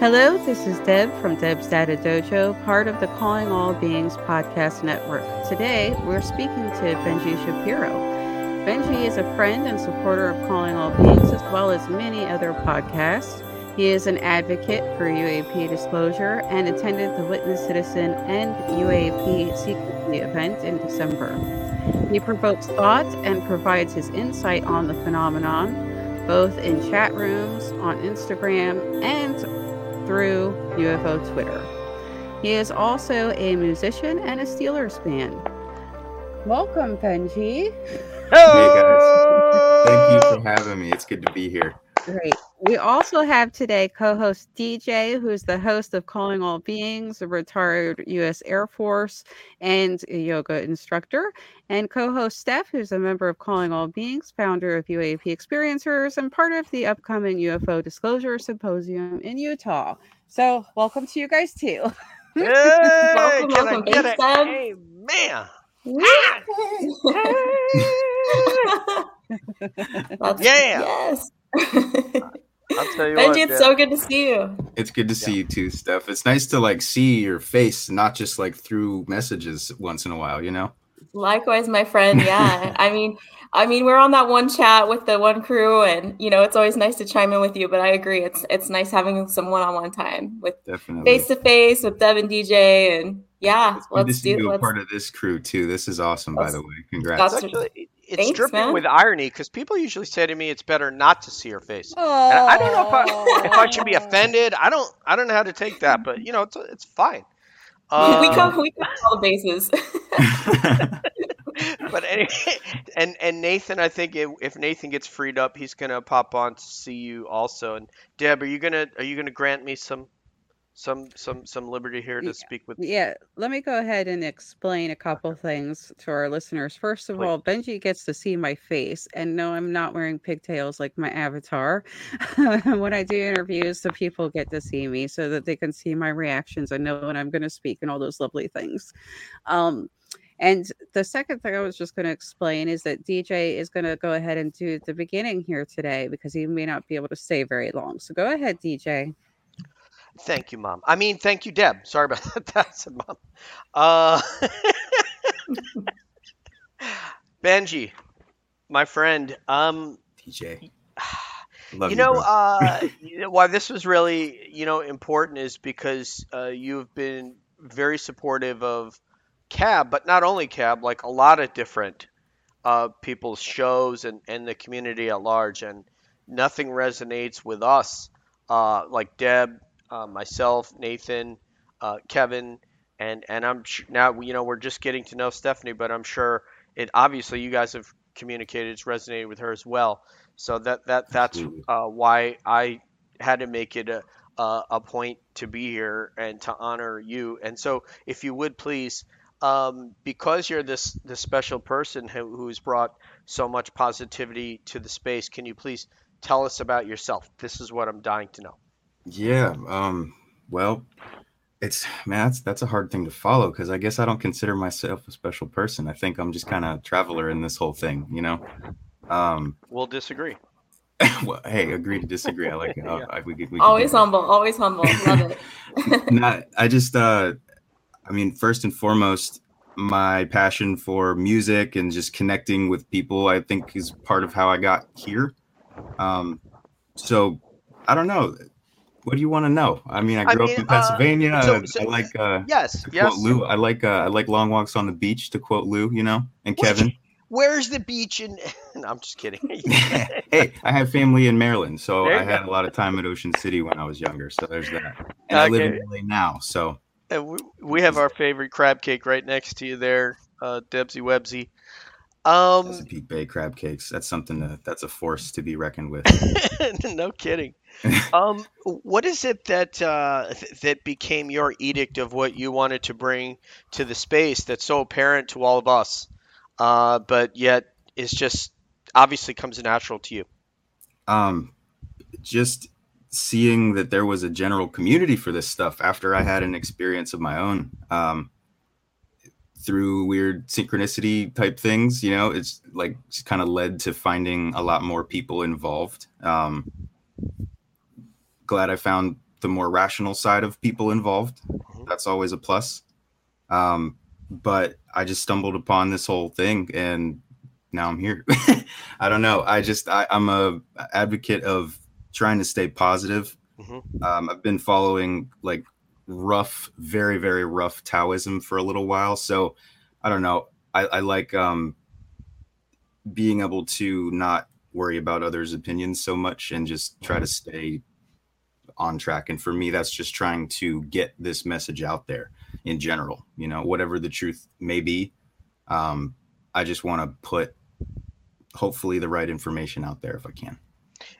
Hello, this is Deb from Deb's Data Dojo, part of the Calling All Beings podcast network. Today, we're speaking to Benji Shapiro. Benji is a friend and supporter of Calling All Beings, as well as many other podcasts. He is an advocate for UAP disclosure and attended the Witness Citizen and UAP secrecy event in December. He provokes thought and provides his insight on the phenomenon, both in chat rooms, on Instagram, and through UFO Twitter. He is also a musician and a Steelers fan. Welcome, Benji. Hey guys, thank you for having me. It's good to be here. Great. We also have today co host DJ, who's the host of Calling All Beings, a retired U.S. Air Force and a yoga instructor, and co host Steph, who's a member of Calling All Beings, founder of UAP Experiencers, and part of the upcoming UFO Disclosure Symposium in Utah. So, welcome to you guys, too. Hey, Welcome, can welcome. I get Thanks, a Deb. amen? That's, Yeah. Yes. I'll tell you Benji, what, it's Deb. so good to see you. It's good to see you too, Steph. It's nice to like see your face, not just like through messages once in a while, you know? Likewise, my friend. Yeah. I mean, I mean, we're on that one chat with the one crew, and you know, it's always nice to chime in with you. But I agree, it's it's nice having some one-on-one time with face to face with Deb and DJ, and yeah, It's good to let's do you a let's. part of this crew too. This is awesome, by the way. Congrats. that's- It's actually, it's Thanks, dripping man. with irony because people usually say to me it's better not to see your face. And I don't know if I, if I should be offended. I don't I don't know how to take that, but you know it's it's fine. we Uh, come we cover all the bases. but anyway, and and Nathan, I think if, if Nathan gets freed up, he's gonna pop on to see you also. And Deb, are you gonna are you gonna grant me some some some some liberty here Yeah. to speak with? Yeah, let me go ahead and explain a couple things to our listeners. First of Please. all, Benji gets to see my face, and no, I'm not wearing pigtails like my avatar. when I do interviews, the people get to see me so that they can see my reactions and know when I'm going to speak and all those lovely things. Um, and the second thing I was just going to explain is that DJ is going to go ahead and do the beginning here today because he may not be able to stay very long. So go ahead, DJ. Thank you, Mom. I mean, thank you, Deb. Sorry about that. That's a Mom. Uh, Benji, my friend. Um, DJ. Love you know, uh, why this was really, you know, important is because uh, you've been very supportive of Cab, but not only Cab, like a lot of different uh, people's shows and, and the community at large. And nothing resonates with us, uh, like Deb, uh, myself, Nathan, uh, Kevin, and and I'm sh- now you know we're just getting to know Stephanie, but I'm sure it obviously you guys have communicated, it's resonated with her as well. So that that that's uh, why I had to make it a, a a point to be here and to honor you. And so, if you would please, um, because you're this this special person who, who's brought so much positivity to the space, can you please tell us about yourself? This is what I'm dying to know. Yeah. Um, well, it's man, that's that's a hard thing to follow because I guess I don't consider myself a special person. I think I'm just kind of a traveler in this whole thing, you know. Um, We'll disagree. well, hey, agree to disagree. I like it. Uh, I, we, we always do that. humble, always humble. Love it. not i just uh i mean first and foremost my passion for music and just connecting with people i think is part of how i got here um so i don't know what do you want to know i mean i I grew mean, up in uh, pennsylvania so- uh, so- i like uh Yes, yes. quote lou i like uh i like long walks on the beach to quote lou you know and Which- kevin Where's the beach And no, I'm just kidding. hey i have family in maryland so i had go. a lot of time at ocean city when i was younger so there's that and i live in Okay. la now so And we, we have our favorite crab cake right next to you there, uh, Debsy Websy. Um, Chesapeake Bay crab cakes. That's something that, that's a force to be reckoned with. no kidding. Um, what is it that uh, th- that became your edict of what you wanted to bring to the space that's so apparent to all of us, uh, but yet is just obviously comes natural to you? um, just seeing that there was a general community for this stuff after I had an experience of my own. Um, through weird synchronicity type things, you know, it's like kind of led to finding a lot more people involved. Um, glad I found the more rational side of people involved. Mhm. That's always a plus. Um, but I just stumbled upon this whole thing, and now I'm here. I don't know. I just I, I'm a advocate of trying to stay positive. Mhm. Um, I've been following like rough, very very rough Taoism for a little while, so I don't know. I, I like um, being able to not worry about others' opinions so much and just try to stay on track. And for me, that's just trying to get this message out there in general. You know, whatever the truth may be, um, I just want to put hopefully the right information out there if I can.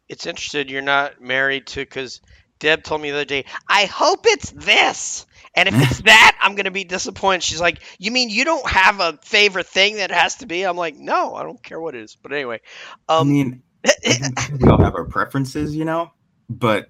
It's interesting you're not married to because Deb told me the other day, I hope it's this. And if it's that, I'm going to be disappointed. She's like, You mean you don't have a favorite thing that has to be? I'm like, No, I don't care what it is. But anyway, I um, mean, I think we all have our preferences, you know, but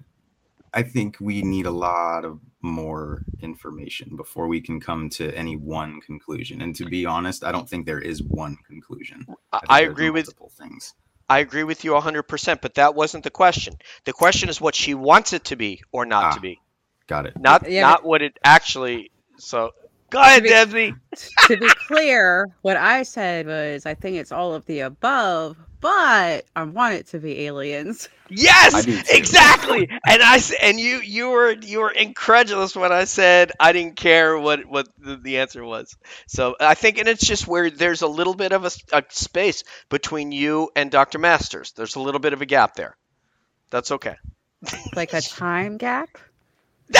I think we need a lot of more information before we can come to any one conclusion. And to be honest, I don't think there is one conclusion. I, I agree with things. I agree with you 100%, but that wasn't the question. The question is what she wants it to be or not Ah. to be. Got it. Not Yeah, not what it actually so Go ahead, be- Debsy. to be clear, what I said was I think it's all of the above, but I want it to be aliens. Yes, exactly. And I and you you were you were incredulous when I said I didn't care what what the, the answer was. So I think and it's just where there's a little bit of a space between you and Dr. Masters. There's a little bit of a gap there. That's okay. Like a time gap.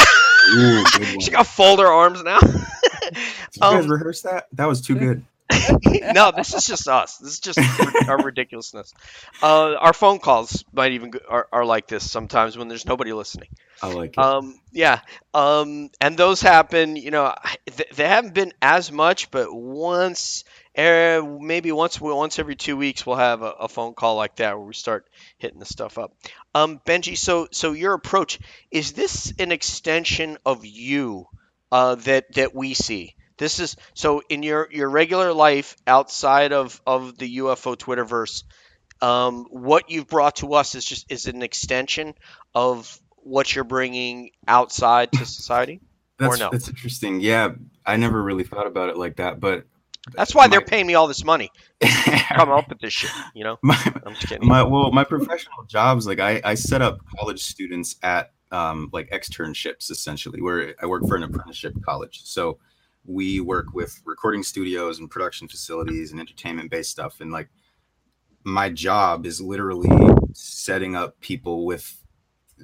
Ooh. She got folder arms now. Did you guys um, rehearse that? That was too good. no, this is just us. This is just our ridiculousness. Uh, our phone calls might even go- are, are like this sometimes when there's nobody listening. I like it. Um, yeah. Um, and those happen. You know, th- they haven't been as much, but once, uh, maybe once once every two weeks, we'll have a, a phone call like that where we start hitting the stuff up. Um, Benji, so so your approach is this an extension of you uh, that that we see? This is so in your your regular life outside of of the UFO Twitterverse. Um, what you've brought to us is just is an extension of what you're bringing outside to society. that's, no? that's interesting. Yeah, I never really thought about it like that, but That's why they're paying me all this money come up with this shit. You know, my, I'm just kidding. my well my professional jobs like i i set up college students at um like externships essentially where i work for an apprenticeship college so we work with recording studios and production facilities and entertainment based stuff and like my job is literally setting up people with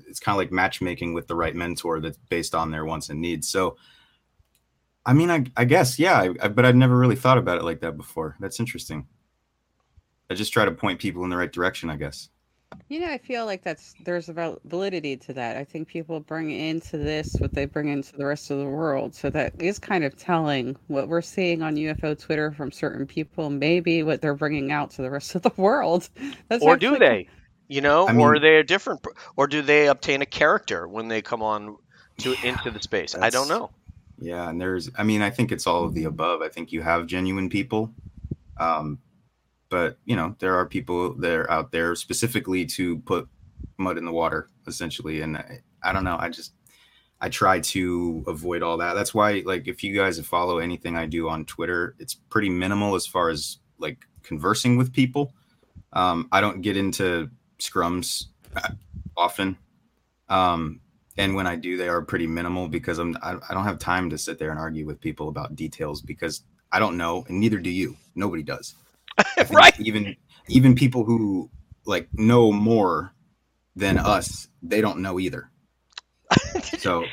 it's kind of like matchmaking with the right mentor that's based on their wants and needs. So i mean i, I guess yeah I, I, but i've never really thought about it like that before. That's interesting. I just try to point people in the right direction, I guess. You know, I feel like that's there's a validity to that. I think people bring into this what they bring into the rest of the world. So that is kind of telling what we're seeing on UFO Twitter from certain people, maybe what they're bringing out to the rest of the world. That's or do they? You know, I or are they a different, or do they obtain a character when they come on to Yeah, into the space? I don't know. Yeah, and there's, I mean, I think it's all of the above. I think you have genuine people, um, but you know, there are people that are out there specifically to put mud in the water, essentially. And I, I don't know. I just, I try to avoid all that. That's why, like, if you guys follow anything I do on Twitter, it's pretty minimal as far as like conversing with people. Um, I don't get into scrums uh, often. Um, and when I do, they are pretty minimal because I'm I, I don't have time to sit there and argue with people about details because I don't know, and neither do you. Nobody does. Right? Even even people who like know more than us, they don't know either. So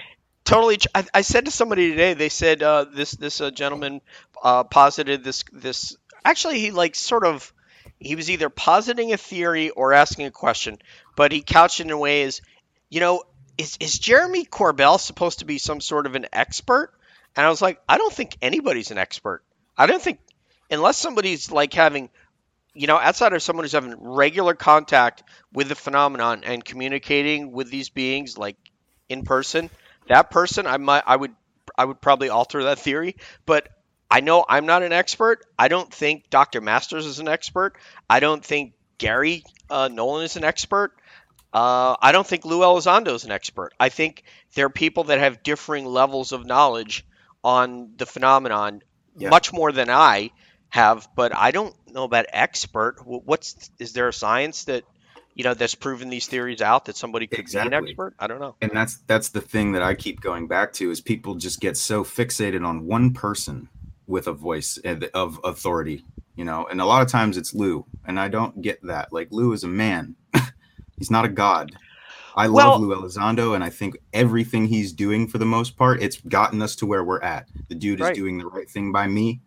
totally I, I said to somebody today they said uh, this this uh, gentleman uh, posited this this actually he like sort of he was either positing a theory or asking a question but he couched it in a way as you know is, is jeremy corbell supposed to be some sort of an expert and i was like i don't think anybody's an expert i don't think unless somebody's like having you know outside of someone who's having regular contact with the phenomenon and communicating with these beings like in person that person i might i would i would probably alter that theory. But i know i'm not an expert. I don't think dr masters is an expert. I don't think gary uh, nolan is an expert. Uh, I don't think Lou Elizondo is an expert. I think there are people that have differing levels of knowledge on the phenomenon, Yeah. much more than I have. But I don't know about expert. What's is there a science that you know that's proven these theories out that somebody could be an expert? I don't know. and that's that's the thing that I keep going back to is people just get so fixated on one person with a voice eh, of authority, you know. And a lot of times it's Lou, and I don't get that. Like Lou is a man; he's not a god. I Well- love Lou Elizondo, and I think everything he's doing for the most part, it's gotten us to where we're at. The dude is Right. doing the right thing by me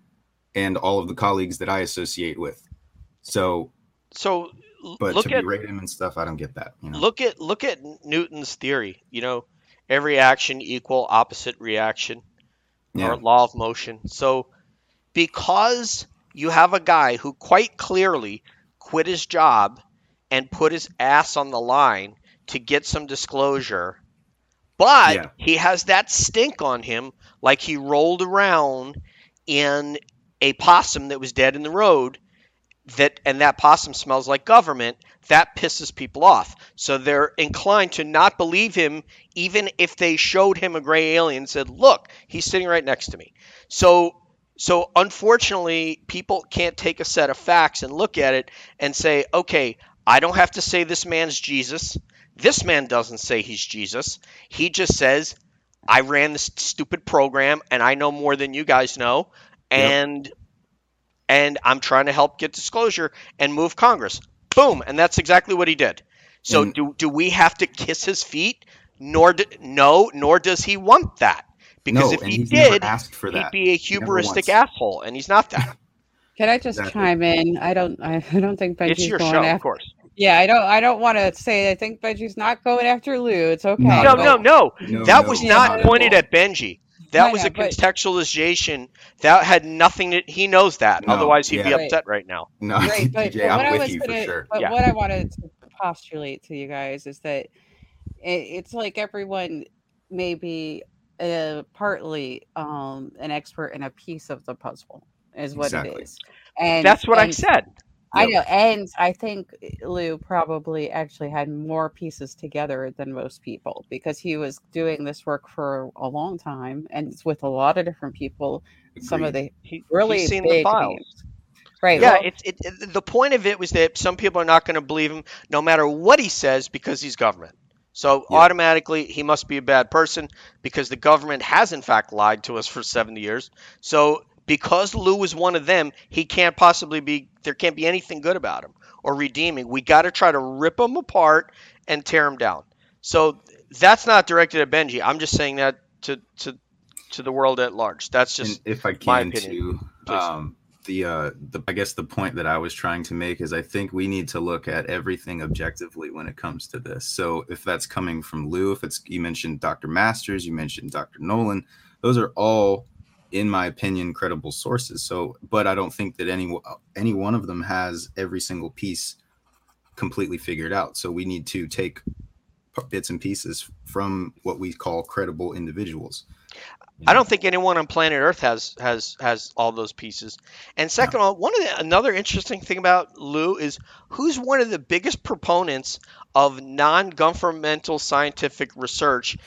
and all of the colleagues that I associate with. So, So but look to at berate him and stuff, I don't get that. You know? look at look at Newton's theory. You know, every action equal opposite reaction. yeah, or law of motion. So, because you have a guy who quite clearly quit his job and put his ass on the line to get some disclosure, but Yeah. he has that stink on him, like he rolled around in a possum that was dead in the road. That and that possum smells like government. That pisses people off. So they're inclined to not believe him, even if they showed him a gray alien and said, "Look, he's sitting right next to me." So, so unfortunately, people can't take a set of facts and look at it and say, "Okay, I don't have to say this man's Jesus. This man doesn't say he's Jesus. He just says." I ran this stupid program and I know more than you guys know and and I'm trying to help get disclosure and move Congress. Boom, and that's exactly what he did. So And- do do we have to kiss his feet? Nor do, no, nor does he want that. Because no, if he did, asked for he'd that. be a hubristic asshole, and he's not that. Can I just Exactly. chime in? I don't. I, I don't think Benji's it's your going show, of after. course. Yeah, I don't. I don't want to say. I think Benji's not going after Lou. It's okay. No, No, no, no. No, that no, was Yeah, not not at pointed at Benji. That I was know, a but- contextualization. That had nothing to. He knows that. No, Otherwise, he'd be yeah. upset right now. No, Right, but, DJ, but what I'm with you gonna, for sure. but Yeah. what I wanted to postulate to you guys is that it, it's like everyone may be uh, partly um, an expert in a piece of the puzzle, is what Exactly. it is. And That's what I said. I know, and I think eh, Lou probably actually had more pieces together than most people because he was doing this work for a long time and it's with a lot of different people. Some of the He, really seen the files. names. Right. Yeah, well, it's it, it- the point of it was that some people are not going to believe him no matter what he says because he's government. So Yeah. automatically he must be a bad person because the government has in fact lied to us for 70 years. So because Lou is one of them, he can't possibly be there can't be anything good about him or redeeming. We got to try to rip him apart and tear him down. So that's not directed at Benji. I'm just saying that to to to the world at large. That's just and if I my can too, um, the uh, the I guess the point that I was trying to make is I think we need to look at everything objectively when it comes to this. So if that's coming from Lou, if it's you mentioned Dr. Masters, you mentioned Dr. Nolan, those are all, in my opinion, credible sources. So, but I don't think that any any one of them has every single piece completely figured out. So we need to take bits and pieces from what we call credible individuals. I don't think anyone on planet Earth has has has all those pieces. And second of all, one of the another interesting thing about Lou is who's one of the biggest proponents of non-governmental scientific research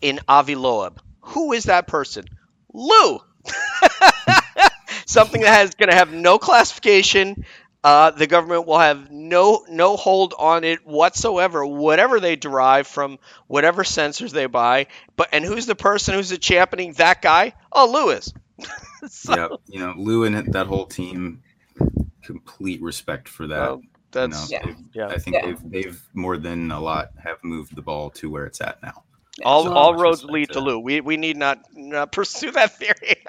in Avi Loeb. Who is that person? Lou. Something that is going to have no classification. Uh, the government will have no no hold on it whatsoever. Whatever they derive from whatever sensors they buy, but and who's the person who's championing that guy? Oh, Lewis. so, yeah, you know, Lou and that whole team, complete respect for that. well, that's you know, Yeah. yeah. I think Yeah. they've they've more than a lot have moved the ball to where it's at now. All all roads lead to to. Lou. We we need not, not pursue that theory.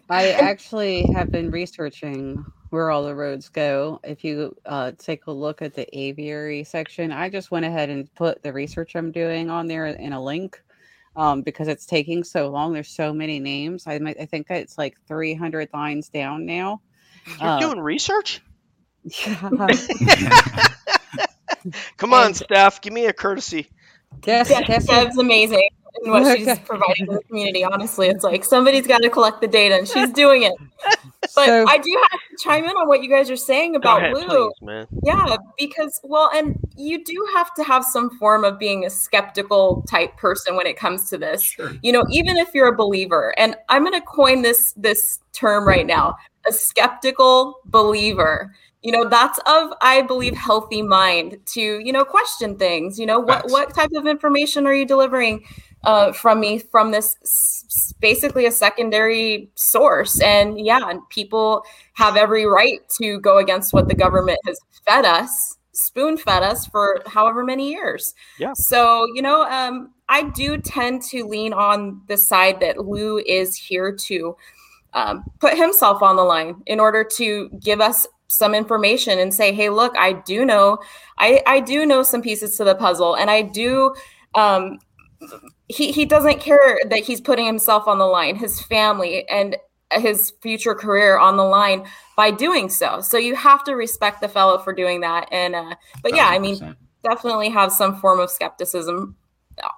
I actually have been researching where all the roads go. If you uh, take a look at the aviary section, I just went ahead and put the research I'm doing on there in a link um, because it's taking so long. There's so many names. I might, I think it's like 300 lines down now. You're Uh, doing research? Yeah. Come on, and- Steph, give me a courtesy. Yes, Yeah, yes, that's amazing. in what she's providing to the community. Honestly, it's like somebody's got to collect the data, and she's doing it. But so, I do have to chime in on what you guys are saying about ahead, Lou. Please, yeah, because well, and you do have to have some form of being a skeptical type person when it comes to this. Sure. You know, even if you're a believer, and I'm going to coin this this term right now: a skeptical believer you know that's of i believe healthy mind to you know question things you know what what type of information are you delivering uh, from me from this s- basically a secondary source? And yeah people have every right to go against what the government has fed us spoon fed us for however many years. Yeah. So you know um, i do tend to lean on the side that lou is here to um, put himself on the line in order to give us some information and say hey look i do know i i do know some pieces to the puzzle and i do um he he doesn't care that he's putting himself on the line his family and his future career on the line by doing so so you have to respect the fellow for doing that and uh but yeah 100%. i mean definitely have some form of skepticism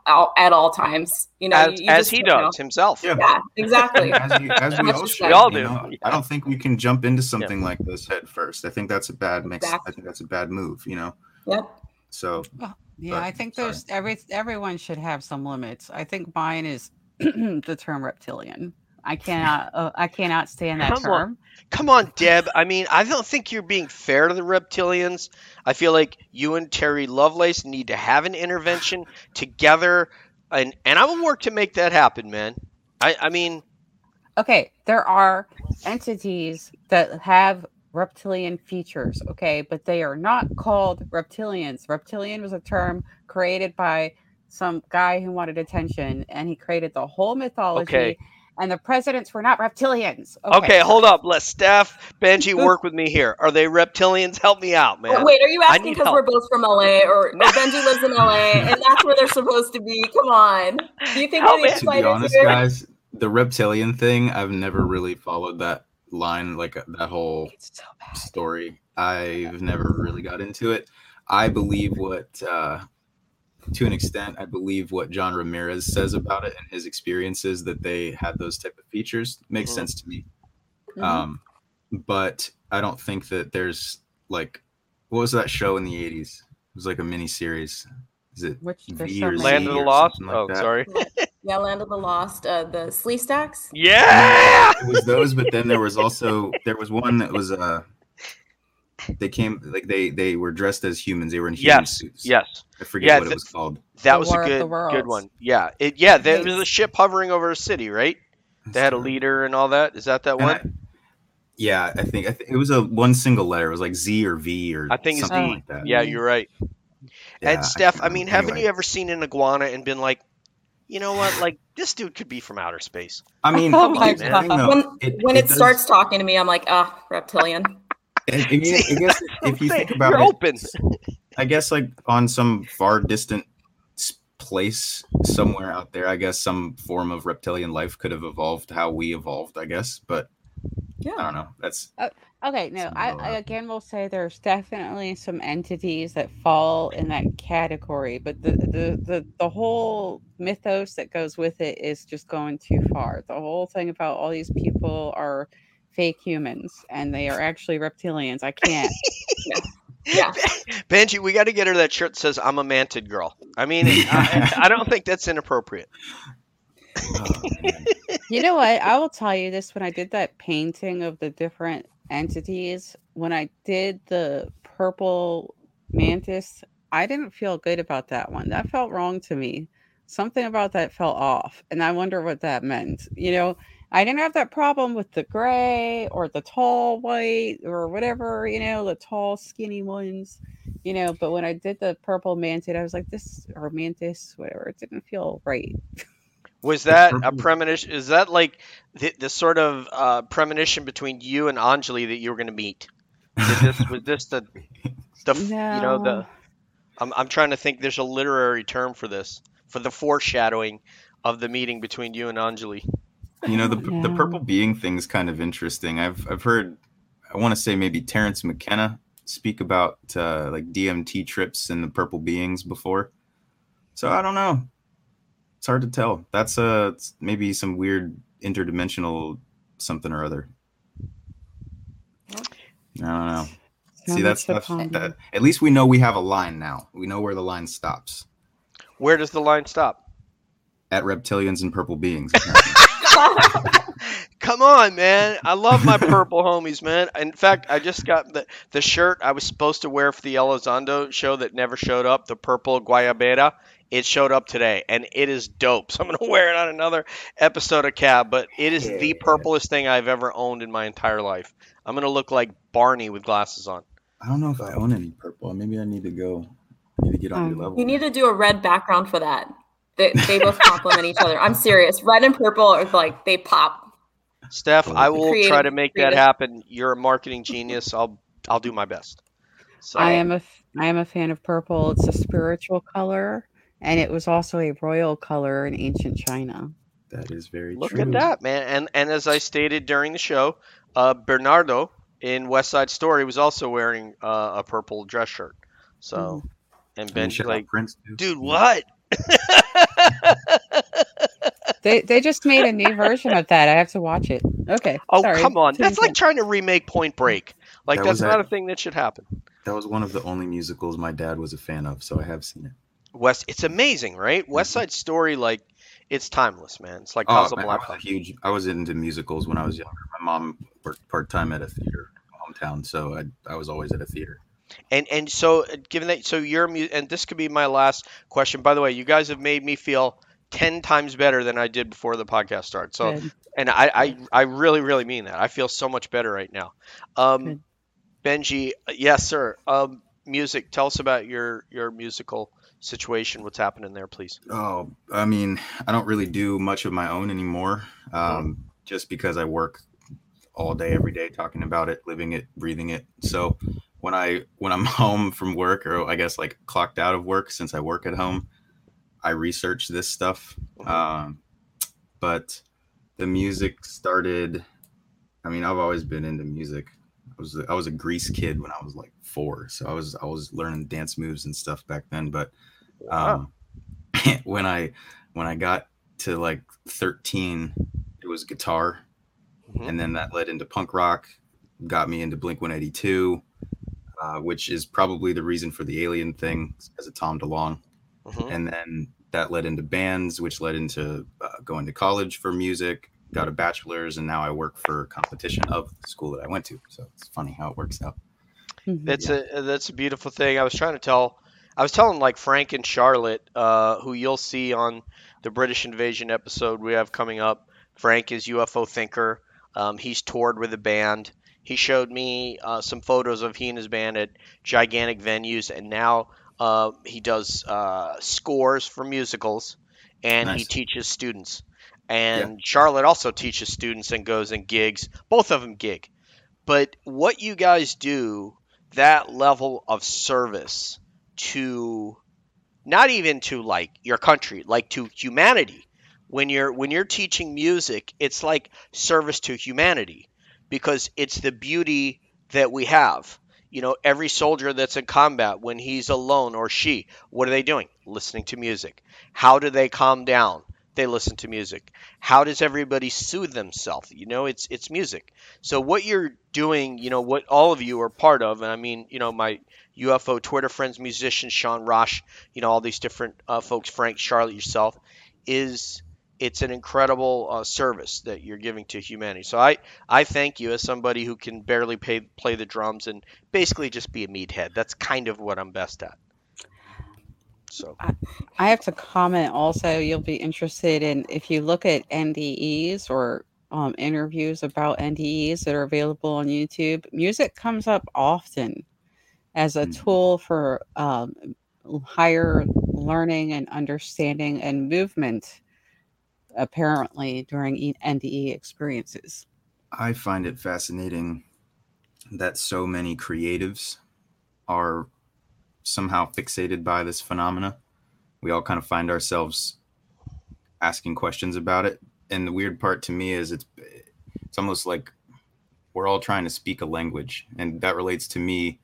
at all times. You know, as, you, you as he does know. himself. Yeah, yeah exactly. as, you, as we all should. We all do. Know, I don't think we can jump into something yeah. like this head first. I think that's a bad mix. Exactly. I think that's a bad move. You know. Yep. So. Well, yeah, but, I think sorry. there's every everyone should have some limits. I think mine is the term reptilian. I cannot. Uh, I cannot stand that Come term. On. Come on, Deb. I mean, I don't think you're being fair to the reptilians. I feel like you and Terry Lovelace need to have an intervention together, and and I will work to make that happen, man. I I mean, okay, there are entities that have reptilian features, okay, but they are not called reptilians. Reptilian was a term created by some guy who wanted attention, and he created the whole mythology. Okay and the presidents were not reptilians. Okay, okay hold up. Let Steph, Benji work with me here. Are they reptilians? Help me out, man. Wait, are you asking because we're both from LA or Benji lives in LA and that's where they're supposed to be? Come on. Do you think Help To be honest, here? guys, the reptilian thing, I've never really followed that line, like uh, that whole so story. I've never really got into it. I believe what uh, to an extent, I believe what John Ramirez says about it and his experiences that they had those type of features makes mm-hmm. sense to me. Mm-hmm. Um, but I don't think that there's like what was that show in the '80s? It was like a mini series. Is it Which, V or Land of the Lost? Like oh, that? sorry. yeah, Land of the Lost. Uh, the Sleestaks. Yeah, it was those. But then there was also there was one that was uh they came like they they were dressed as humans. They were in human yes, suits. Yes. I forget yeah, what th- it was called. That the was War a good good one. Yeah. It yeah, there was a ship hovering over a city, right? They had a leader and all that. Is that that and one? I, yeah, I think I think it was a one single letter. It was like Z or V or I think something it's like that. Yeah, you're right. Yeah, and Steph, I, I mean, haven't you ever seen an iguana and been like, you know what? Like this dude could be from outer space. I mean, oh my God. when, it, when it, it starts talking to me, I'm like, ah, oh, reptilian. And, and you, I guess if you think about You're it, open. I guess like on some far distant place somewhere out there, I guess some form of reptilian life could have evolved how we evolved, I guess. But yeah, I don't know. That's uh, okay. No, I, I, again will say there's definitely some entities that fall in that category, but the, the the the whole mythos that goes with it is just going too far. The whole thing about all these people are fake humans and they are actually reptilians. I can't. yeah. Benji, we got to get her that shirt that says "I'm a mantid girl." I mean, I, I, don't think that's inappropriate. Oh, you know what? I will tell you this: when I did that painting of the different entities, when I did the purple mantis, I didn't feel good about that one. That felt wrong to me. Something about that felt off, and I wonder what that meant. You know, I didn't have that problem with the gray or the tall white or whatever, you know, the tall, skinny ones, you know. But when I did the purple mantid, I was like, this or mantis, whatever, it didn't feel right. Was that a premonition? Is that like the, the sort of uh, premonition between you and Anjali that you were going to meet? This, was this the, the no. you know, the. I'm, I'm trying to think. There's a literary term for this, for the foreshadowing of the meeting between you and Anjali. You know, the yeah. the purple being thing is kind of interesting. I've I've heard, I want to say maybe Terence McKenna speak about uh, like DMT trips and the purple beings before. So I don't know. it's hard to tell. That's uh maybe some weird interdimensional something or other. I don't know. See, that's, that's that, at least we know we have a line now. We know where the line stops. Where does the line stop? At reptilians and purple beings. Come on, man. I love my purple homies, man. In fact, I just got the, the shirt I was supposed to wear for the Elizondo show that never showed up, the purple Guayabera. It showed up today, and it is dope. So I'm going to wear it on another episode of Cab, but it is yeah. the purplest thing I've ever owned in my entire life. I'm going to look like Barney with glasses on. I don't know if I own any purple. Maybe I need to go. I need to get on your hmm. level. You need to do a red background for that. They, they both complement each other. I'm serious. Red and purple are like they pop. Steph, I will creative, try to make creative. that happen. You're a marketing genius. I'll I'll do my best. So. I am a I am a fan of purple. It's a spiritual color, and it was also a royal color in ancient China. That is very true. Look true. at that, man. And and as I stated during the show, uh, Bernardo in West Side Story was also wearing uh, a purple dress shirt. So, mm. and Ben's like, Prince, dude, what? they they just made a new version of that. I have to watch it. Okay. Oh sorry. come on, that's like trying to remake Point Break. Like that that's not a, a thing that should happen. That was one of the only musicals my dad was a fan of, so I have seen it. West, it's amazing, right? Mm-hmm. West Side Story, like it's timeless, man. It's like oh, Casablanca. Man, I was huge. I was into musicals when I was younger. My mom worked part time at a theater hometown, so I I was always at a theater. And and so uh, given that, so you're and this could be my last question. By the way, you guys have made me feel ten times better than I did before the podcast started. So, Good. and I, I I really really mean that. I feel so much better right now. Um, Benji, yes, sir. Um, music. Tell us about your your musical situation. What's happening there, please? Oh, I mean, I don't really do much of my own anymore. Um, oh. Just because I work all day, every day, talking about it, living it, breathing it. So when I when I'm home from work, or I guess like clocked out of work, since I work at home, I research this stuff. Mm-hmm. Um, but the music started. I mean, I've always been into music. I was I was a Grease kid when I was like four, so I was I was learning dance moves and stuff back then. But um, wow. when I when I got to like 13, it was guitar, mm-hmm. and then that led into punk rock. Got me into Blink 182, uh, which is probably the reason for the alien thing as a Tom DeLonge. Mm-hmm. And then that led into bands, which led into uh, going to college for music, got a bachelor's, and now I work for competition of the school that I went to. So it's funny how it works out. Mm-hmm. That's yeah. a that's a beautiful thing. I was trying to tell, I was telling like Frank and Charlotte, uh, who you'll see on the British Invasion episode we have coming up. Frank is UFO thinker. Um, he's toured with a band. He showed me uh, some photos of he and his band at gigantic venues, and now uh, he does uh, scores for musicals, and nice. he teaches students. And yeah. Charlotte also teaches students and goes and gigs. Both of them gig. But what you guys do, that level of service to not even to like your country, like to humanity. When you're when you're teaching music, it's like service to humanity because it's the beauty that we have you know, every soldier that's in combat, when he's alone or she, what are they doing? Listening to music. How do they calm down? They listen to music. How does everybody soothe themselves? You know, it's it's music. So what you're doing, you know, what all of you are part of, and I mean, you know, my UFO Twitter friends, musicians, Sean Rosh, you know, all these different uh, folks, Frank, Charlotte, yourself, is it's an incredible uh, service that you're giving to humanity. So I, I thank you as somebody who can barely pay, play the drums and basically just be a meathead. That's kind of what I'm best at. So I have to comment also. You'll be interested in if you look at NDEs or um, interviews about NDEs that are available on YouTube. Music comes up often as a hmm. tool for um, higher learning and understanding and movement apparently during NDE experiences. I find it fascinating that so many creatives are somehow fixated by this phenomena. We all kind of find ourselves asking questions about it. And the weird part to me is it's it's almost like we're all trying to speak a language. And that relates to me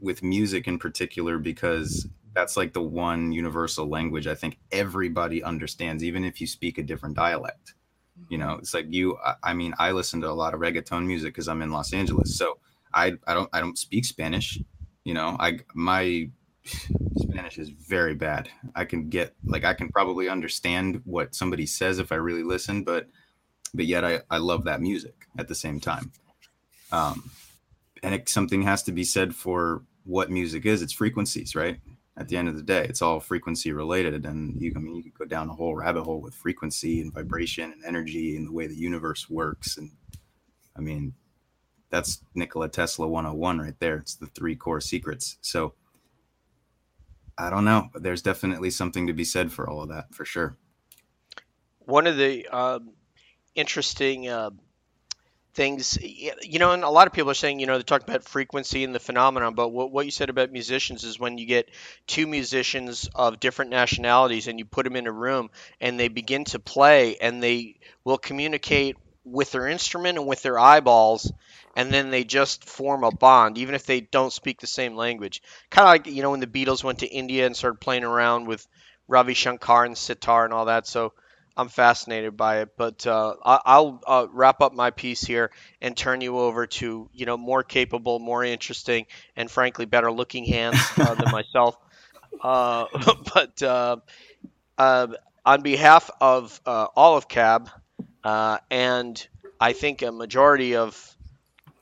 with music in particular because that's like the one universal language I think everybody understands, even if you speak a different dialect. You know, it's like you. I mean, I listen to a lot of reggaeton music because I'm in Los Angeles, so I I don't I don't speak Spanish. You know, I my Spanish is very bad. I can get like I can probably understand what somebody says if I really listen, but but yet I I love that music at the same time. Um, and it, something has to be said for what music is. It's frequencies, right? At the end of the day, it's all frequency related, and you I mean you could go down a whole rabbit hole with frequency and vibration and energy and the way the universe works. And I mean, that's Nikola Tesla 101 right there. It's the three core secrets. So I don't know. There's definitely something to be said for all of that, for sure. One of the um, interesting uh, things, you know, and a lot of people are saying, you know, they talk about frequency and the phenomenon, but what, what you said about musicians is when you get two musicians of different nationalities and you put them in a room and they begin to play and they will communicate with their instrument and with their eyeballs and then they just form a bond, even if they don't speak the same language. Kind of like you know when the Beatles went to India and started playing around with Ravi Shankar and sitar and all that. So I'm fascinated by it. But uh, I'll uh, wrap up my piece here and turn you over to you know more capable, more interesting, and frankly better looking hands uh, than myself. Uh, but uh, uh, on behalf of all of Cab and I think a majority of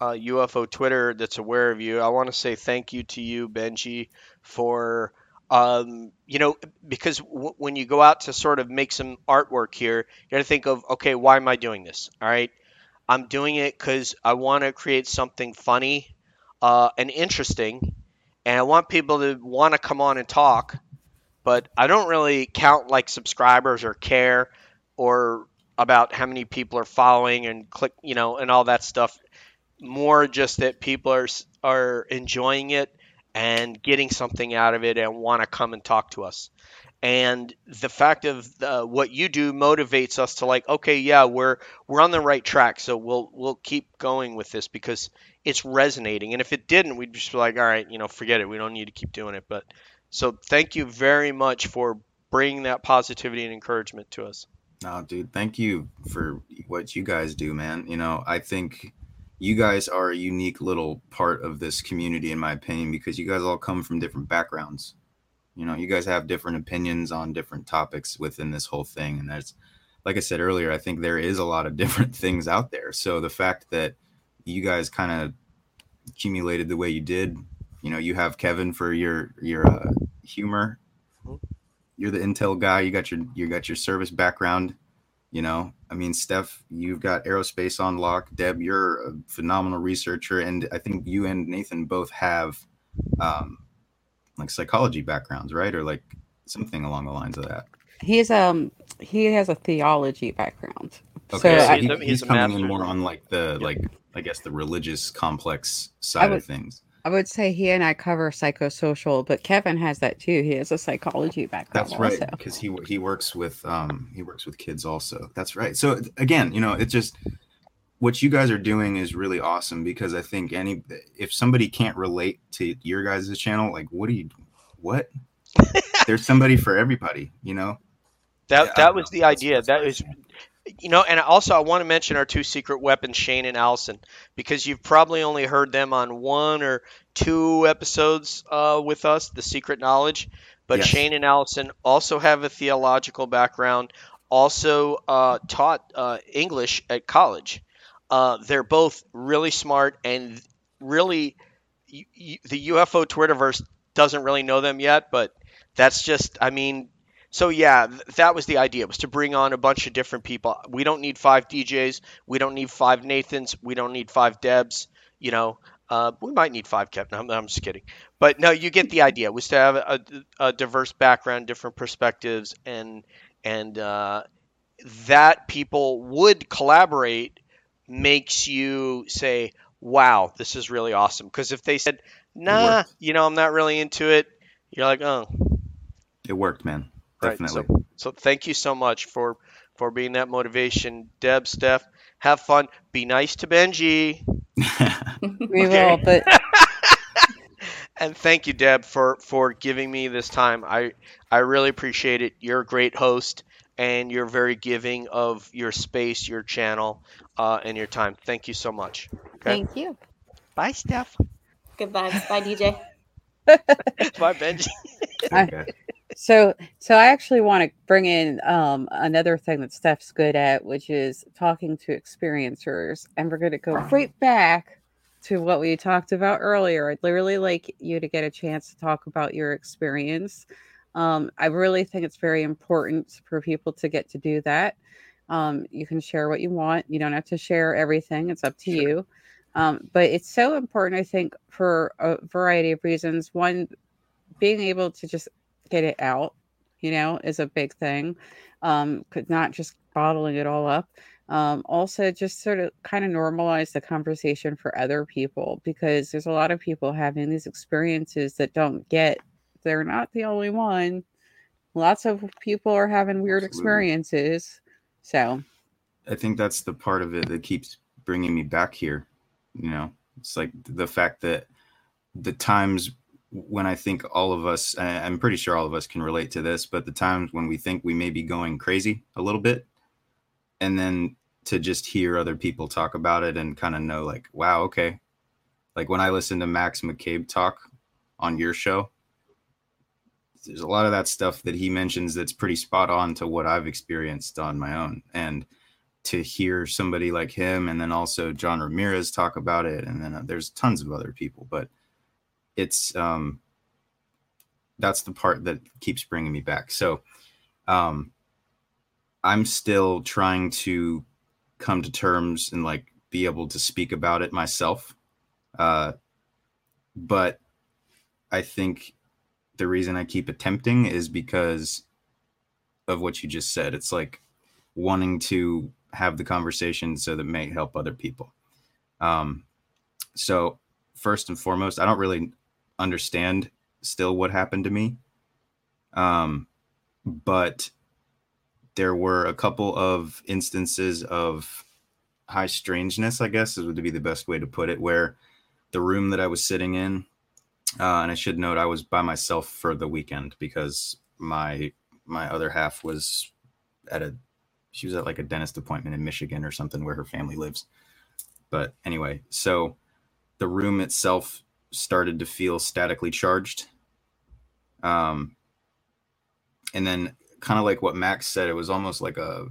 uh, UFO Twitter that's aware of you. I want to say thank you to you, Benji, for um, you know because w- when you go out to sort of make some artwork here, you got to think of okay, why am I doing this? All right, I'm doing it because I want to create something funny uh, and interesting, and I want people to want to come on and talk. But I don't really count like subscribers or care or about how many people are following and click, you know, and all that stuff more just that people are are enjoying it and getting something out of it and want to come and talk to us. And the fact of the, what you do motivates us to like, okay, yeah, we're we're on the right track, so we'll we'll keep going with this because it's resonating. And if it didn't, we'd just be like, all right, you know, forget it. We don't need to keep doing it. But so thank you very much for bringing that positivity and encouragement to us. No, dude, thank you for what you guys do, man. You know, I think you guys are a unique little part of this community in my opinion because you guys all come from different backgrounds. You know you guys have different opinions on different topics within this whole thing and that's like i said earlier i think there is a lot of different things out there. So the fact that you guys kind of accumulated the way you did you know you have kevin for your your uh, humor. Mm-hmm. you're the intel guy. You got your you got your service background you know, I mean, Steph, you've got aerospace on lock. Deb, you're a phenomenal researcher, and I think you and Nathan both have um, like psychology backgrounds, right, or like something along the lines of that. He's um he has a theology background. Okay, so, so he, he's, he's coming in more on like the like I guess the religious complex side would, of things. I would say he and I cover psychosocial, but Kevin has that too. He has a psychology background. That's right, because he he works with um he works with kids also. That's right. So again, you know, it's just what you guys are doing is really awesome because I think any if somebody can't relate to your guys' channel, like what do you what? There's somebody for everybody, you know. That yeah, that was know. the idea. That's, that's that is you know, and also I want to mention our two secret weapons, Shane and Allison, because you've probably only heard them on one or two episodes uh, with us, The Secret Knowledge. But yes. Shane and Allison also have a theological background, also uh, taught uh, English at college. Uh, they're both really smart and really, the UFO Twitterverse doesn't really know them yet, but that's just, I mean, so yeah, that was the idea was to bring on a bunch of different people. We don't need five DJs. We don't need five Nathans. We don't need five Debs. You know, uh, we might need five Kevin. I'm, I'm, just kidding. But no, you get the idea. Was to have a, a diverse background, different perspectives, and and uh, that people would collaborate makes you say, "Wow, this is really awesome." Because if they said, "Nah, you know, I'm not really into it," you're like, "Oh." It worked, man. Definitely. Right, so, so thank you so much for for being that motivation, Deb, Steph. Have fun. Be nice to Benji. we will, but and thank you, Deb, for for giving me this time. I I really appreciate it. You're a great host, and you're very giving of your space, your channel, uh, and your time. Thank you so much. Okay? Thank you. Bye, Steph. Goodbye. Bye, DJ. Bye, Benji. okay. So, so I actually want to bring in um, another thing that Steph's good at, which is talking to experiencers, and we're going to go right back to what we talked about earlier. I'd really like you to get a chance to talk about your experience. Um, I really think it's very important for people to get to do that. Um, you can share what you want. You don't have to share everything. It's up to sure. you. Um, but it's so important, I think, for a variety of reasons. One, being able to just get it out, you know, is a big thing. Um, could not just bottling it all up. Um, also, just sort of kind of normalize the conversation for other people because there's a lot of people having these experiences that don't get. They're not the only one. Lots of people are having weird Absolutely. experiences. So, I think that's the part of it that keeps bringing me back here. You know, it's like the fact that the times when I think all of us, I'm pretty sure all of us can relate to this, but the times when we think we may be going crazy a little bit, and then to just hear other people talk about it and kind of know, like, wow, okay. Like when I listen to Max McCabe talk on your show, there's a lot of that stuff that he mentions that's pretty spot on to what I've experienced on my own. And to hear somebody like him and then also John Ramirez talk about it, and then uh, there's tons of other people, but it's um that's the part that keeps bringing me back. So um i'm still trying to come to terms and like be able to speak about it myself. Uh but i think the reason i keep attempting is because of what you just said. It's like wanting to have the conversation so that may help other people. Um so first and foremost i don't really understand still what happened to me. Um, but there were a couple of instances of high strangeness, I guess, is would be the best way to put it, where the room that I was sitting in, uh, and I should note I was by myself for the weekend because my my other half was at a she was at like a dentist appointment in Michigan or something where her family lives. But anyway, so the room itself started to feel statically charged. Um, and then kind of like what Max said, it was almost like a,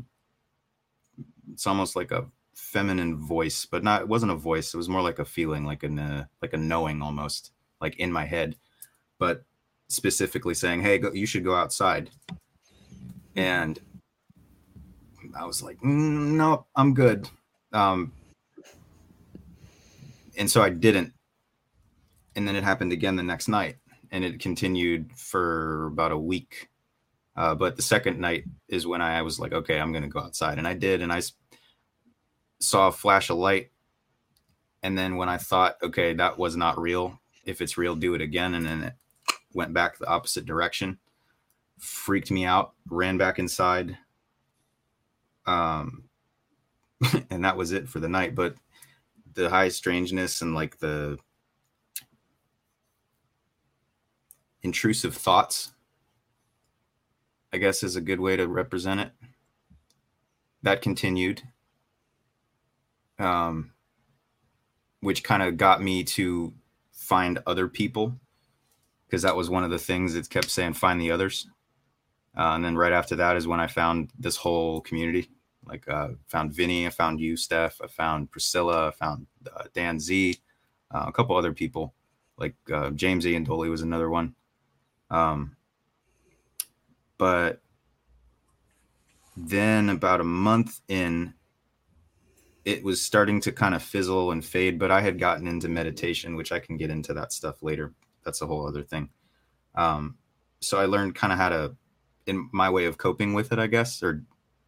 it's almost like a feminine voice, but not, it wasn't a voice. It was more like a feeling, like an, uh, like a knowing almost like in my head, but specifically saying, Hey, go, you should go outside. And I was like, mm, no, I'm good. Um, and so I didn't and then it happened again the next night and it continued for about a week. Uh, but the second night is when i was like okay i'm going to go outside and i did and i saw a flash of light and then when i thought okay that was not real if it's real do it again and then it went back the opposite direction freaked me out ran back inside um and that was it for the night. But the high strangeness and like the intrusive thoughts, I guess is a good way to represent it. That continued, um, which kind of got me to find other people because that was one of the things that kept saying find the others. Uh, and then right after that is when I found this whole community. Like uh, found Vinny, I found you, Steph, I found Priscilla, I found uh, Dan Z, uh, a couple other people like uh, James E. and Dolly was another one. Um, but then about a month in, it was starting to kind of fizzle and fade. But I had gotten into meditation, which I can get into that stuff later. That's a whole other thing. Um, so I learned kind of how to, in my way of coping with it, I guess, or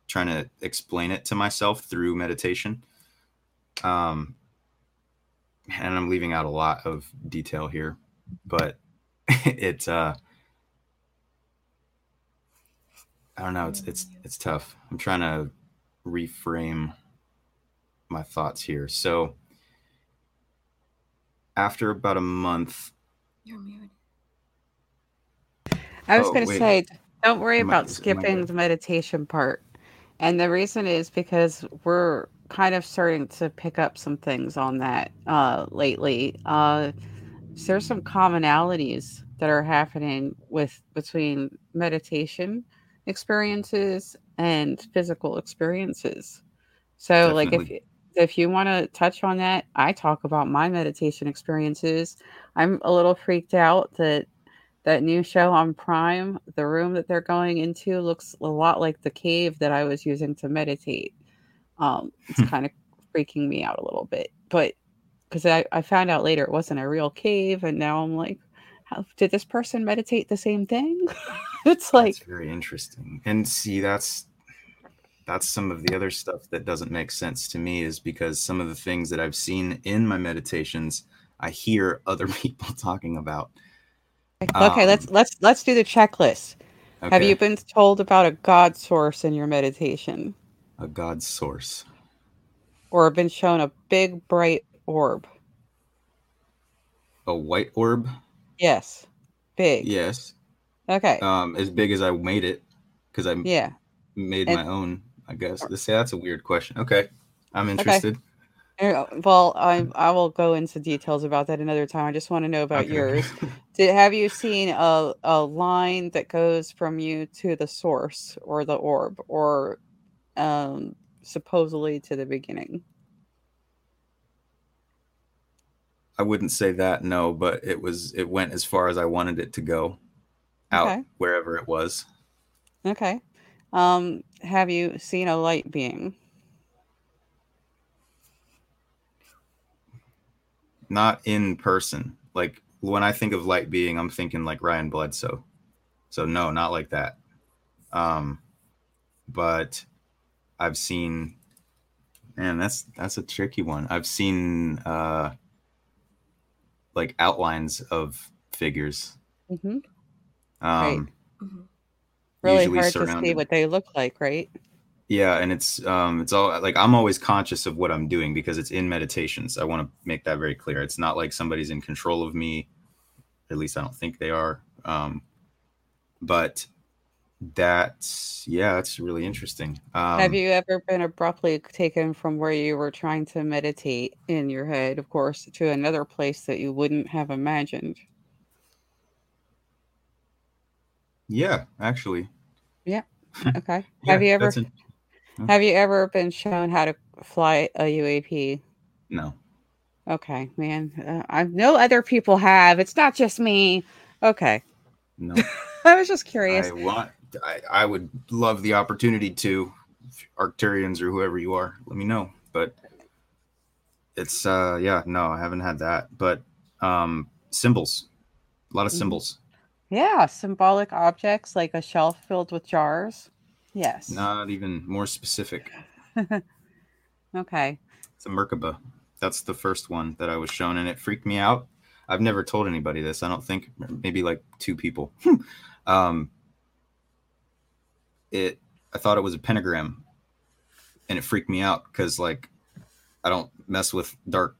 trying to explain it to myself through meditation. Um, and I'm leaving out a lot of detail here, but it uh, I don't know. It's it's it's tough. I'm trying to reframe my thoughts here. So after about a month, You're muted. I was oh, going to say, don't worry about skipping the meditation part. And the reason is because we're kind of starting to pick up some things on that uh, lately. Uh, so there's some commonalities that are happening with between meditation experiences and physical experiences. So, Definitely. like if if you want to touch on that, I talk about my meditation experiences. I'm a little freaked out that that new show on Prime, the room that they're going into looks a lot like the cave that I was using to meditate. Um, it's hmm. kind of freaking me out a little bit, but because I, I found out later it wasn't a real cave, and now I'm like, how, did this person meditate the same thing? it's like that's very interesting. And see, that's that's some of the other stuff that doesn't make sense to me is because some of the things that I've seen in my meditations, I hear other people talking about. Okay, um, let's let's let's do the checklist. Okay. Have you been told about a God source in your meditation? A God source. Or been shown a big bright orb? A white orb? Yes. Big. Yes. Okay. Um, as big as I made it, because I yeah made and, my own. I guess. Let's say that's a weird question. Okay, I'm interested. Okay. Well, I I will go into details about that another time. I just want to know about okay. yours. Did have you seen a a line that goes from you to the source or the orb or um supposedly to the beginning? I wouldn't say that no, but it was it went as far as I wanted it to go out okay. wherever it was. Okay. Um, have you seen a light being? Not in person. Like when I think of light being, I'm thinking like Ryan Bledsoe. So no, not like that. Um, but I've seen, man, that's that's a tricky one. I've seen uh, like outlines of figures. Mm-hmm. Um, right. Mm-hmm really hard to see what they look like, right? Yeah, and it's um it's all like I'm always conscious of what I'm doing because it's in meditations. I want to make that very clear. It's not like somebody's in control of me. At least I don't think they are. Um but that's yeah, that's really interesting. Um, Have you ever been abruptly taken from where you were trying to meditate in your head, of course, to another place that you wouldn't have imagined? Yeah, actually. Yeah. Okay. yeah, have you ever have you ever been shown how to fly a UAP? No. Okay, man. Uh, I know other people have. It's not just me. Okay. No. I was just curious. I want. I, I would love the opportunity to Arcturians or whoever you are. Let me know. But it's uh yeah no I haven't had that. But um symbols, a lot of mm-hmm. symbols. Yeah, symbolic objects like a shelf filled with jars. Yes. Not even more specific. okay. It's a Merkaba. That's the first one that I was shown, and it freaked me out. I've never told anybody this. I don't think maybe like two people. um, it. I thought it was a pentagram, and it freaked me out because like I don't mess with dark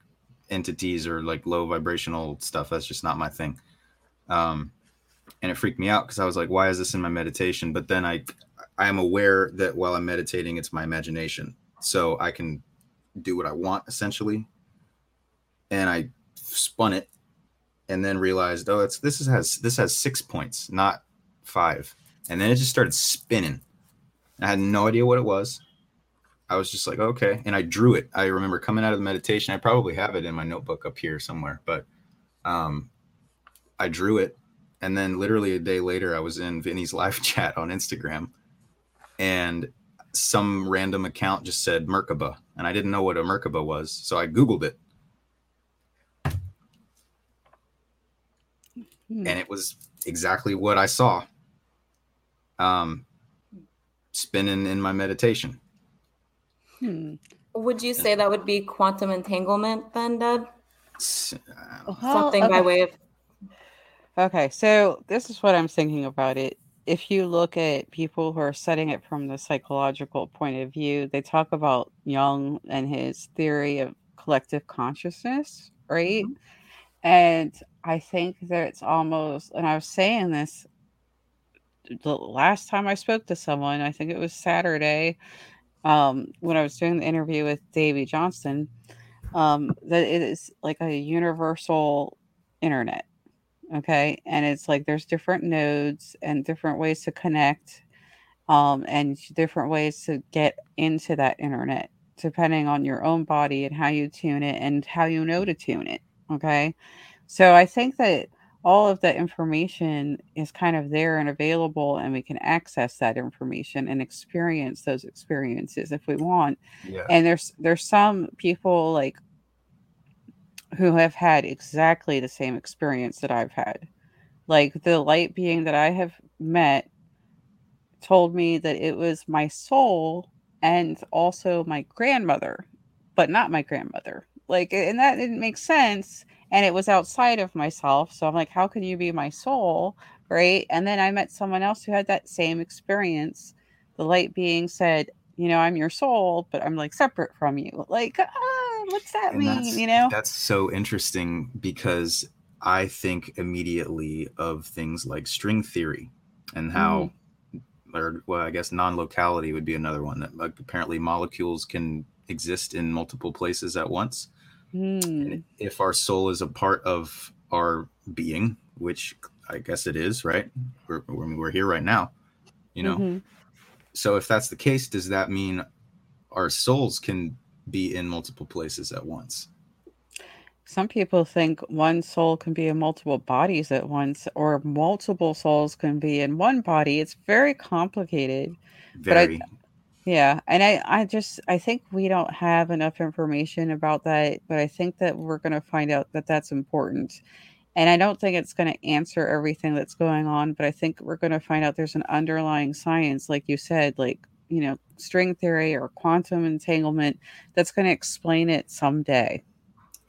entities or like low vibrational stuff. That's just not my thing. Um, and it freaked me out because I was like, why is this in my meditation? But then I I am aware that while I'm meditating, it's my imagination. So I can do what I want essentially. And I spun it and then realized, oh, it's this is, has this has six points, not five. And then it just started spinning. I had no idea what it was. I was just like, okay. And I drew it. I remember coming out of the meditation. I probably have it in my notebook up here somewhere, but um, I drew it and then literally a day later, I was in Vinny's live chat on Instagram, and some random account just said Merkaba, and I didn't know what a Merkaba was, so I googled it, hmm. and it was exactly what I saw. Um, spinning in my meditation. Hmm. Would you say that would be quantum entanglement then, Dad? Uh, Something okay. by way of Okay, so this is what I'm thinking about it. If you look at people who are setting it from the psychological point of view, they talk about Jung and his theory of collective consciousness, right? Mm-hmm. And I think that it's almost, and I was saying this the last time I spoke to someone, I think it was Saturday, um, when I was doing the interview with Davey Johnston, um, that it is like a universal internet. Okay. And it's like there's different nodes and different ways to connect um, and different ways to get into that internet, depending on your own body and how you tune it and how you know to tune it. Okay. So I think that all of that information is kind of there and available and we can access that information and experience those experiences if we want yeah. and there's there's some people like who have had exactly the same experience that i've had like the light being that i have met told me that it was my soul and also my grandmother but not my grandmother like and that didn't make sense and it was outside of myself. So I'm like, how can you be my soul? Right. And then I met someone else who had that same experience. The light being said, you know, I'm your soul, but I'm like separate from you. Like, ah, what's that and mean? You know, that's so interesting because I think immediately of things like string theory and how, mm. or well, I guess non locality would be another one that like, apparently molecules can exist in multiple places at once. Mm. If our soul is a part of our being, which I guess it is, right? We're, we're here right now, you know? Mm-hmm. So if that's the case, does that mean our souls can be in multiple places at once? Some people think one soul can be in multiple bodies at once, or multiple souls can be in one body. It's very complicated. Very. But I, yeah, and I I just I think we don't have enough information about that, but I think that we're going to find out that that's important. And I don't think it's going to answer everything that's going on, but I think we're going to find out there's an underlying science like you said, like, you know, string theory or quantum entanglement that's going to explain it someday.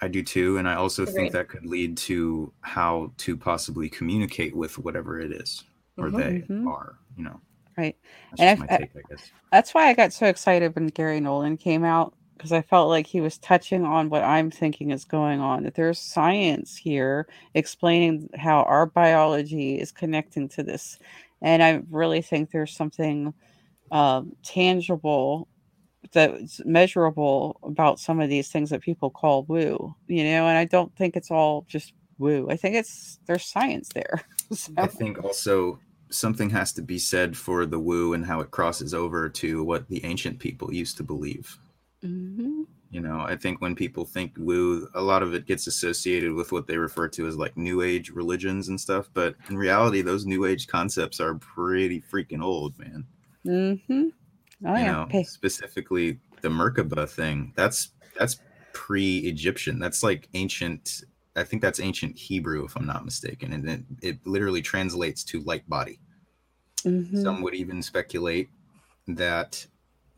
I do too, and I also think that could lead to how to possibly communicate with whatever it is or mm-hmm, they mm-hmm. are, you know. Right. That's and I, take, I that's why I got so excited when Garry Nolan came out because I felt like he was touching on what I'm thinking is going on. That there's science here explaining how our biology is connecting to this, and I really think there's something um, tangible that's measurable about some of these things that people call woo. You know, and I don't think it's all just woo. I think it's there's science there. so. I think also something has to be said for the woo and how it crosses over to what the ancient people used to believe. Mm-hmm. You know, I think when people think woo, a lot of it gets associated with what they refer to as like new age religions and stuff. But in reality, those new age concepts are pretty freaking old, man. Mm-hmm. Oh, you yeah. know, specifically the Merkaba thing. That's that's pre-Egyptian. That's like ancient I think that's ancient Hebrew, if I'm not mistaken, and it, it literally translates to light body. Mm-hmm. Some would even speculate that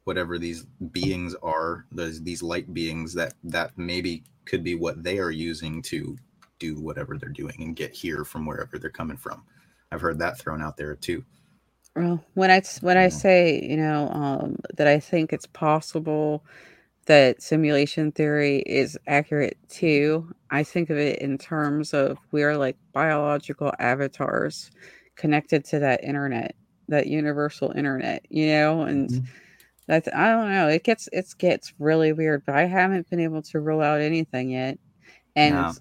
whatever these beings are, those these light beings, that that maybe could be what they are using to do whatever they're doing and get here from wherever they're coming from. I've heard that thrown out there too. Well, when I when I say you know um, that I think it's possible that simulation theory is accurate too. I think of it in terms of we're like biological avatars connected to that internet, that universal internet, you know, and mm-hmm. that's I don't know. It gets it gets really weird, but I haven't been able to rule out anything yet. And no.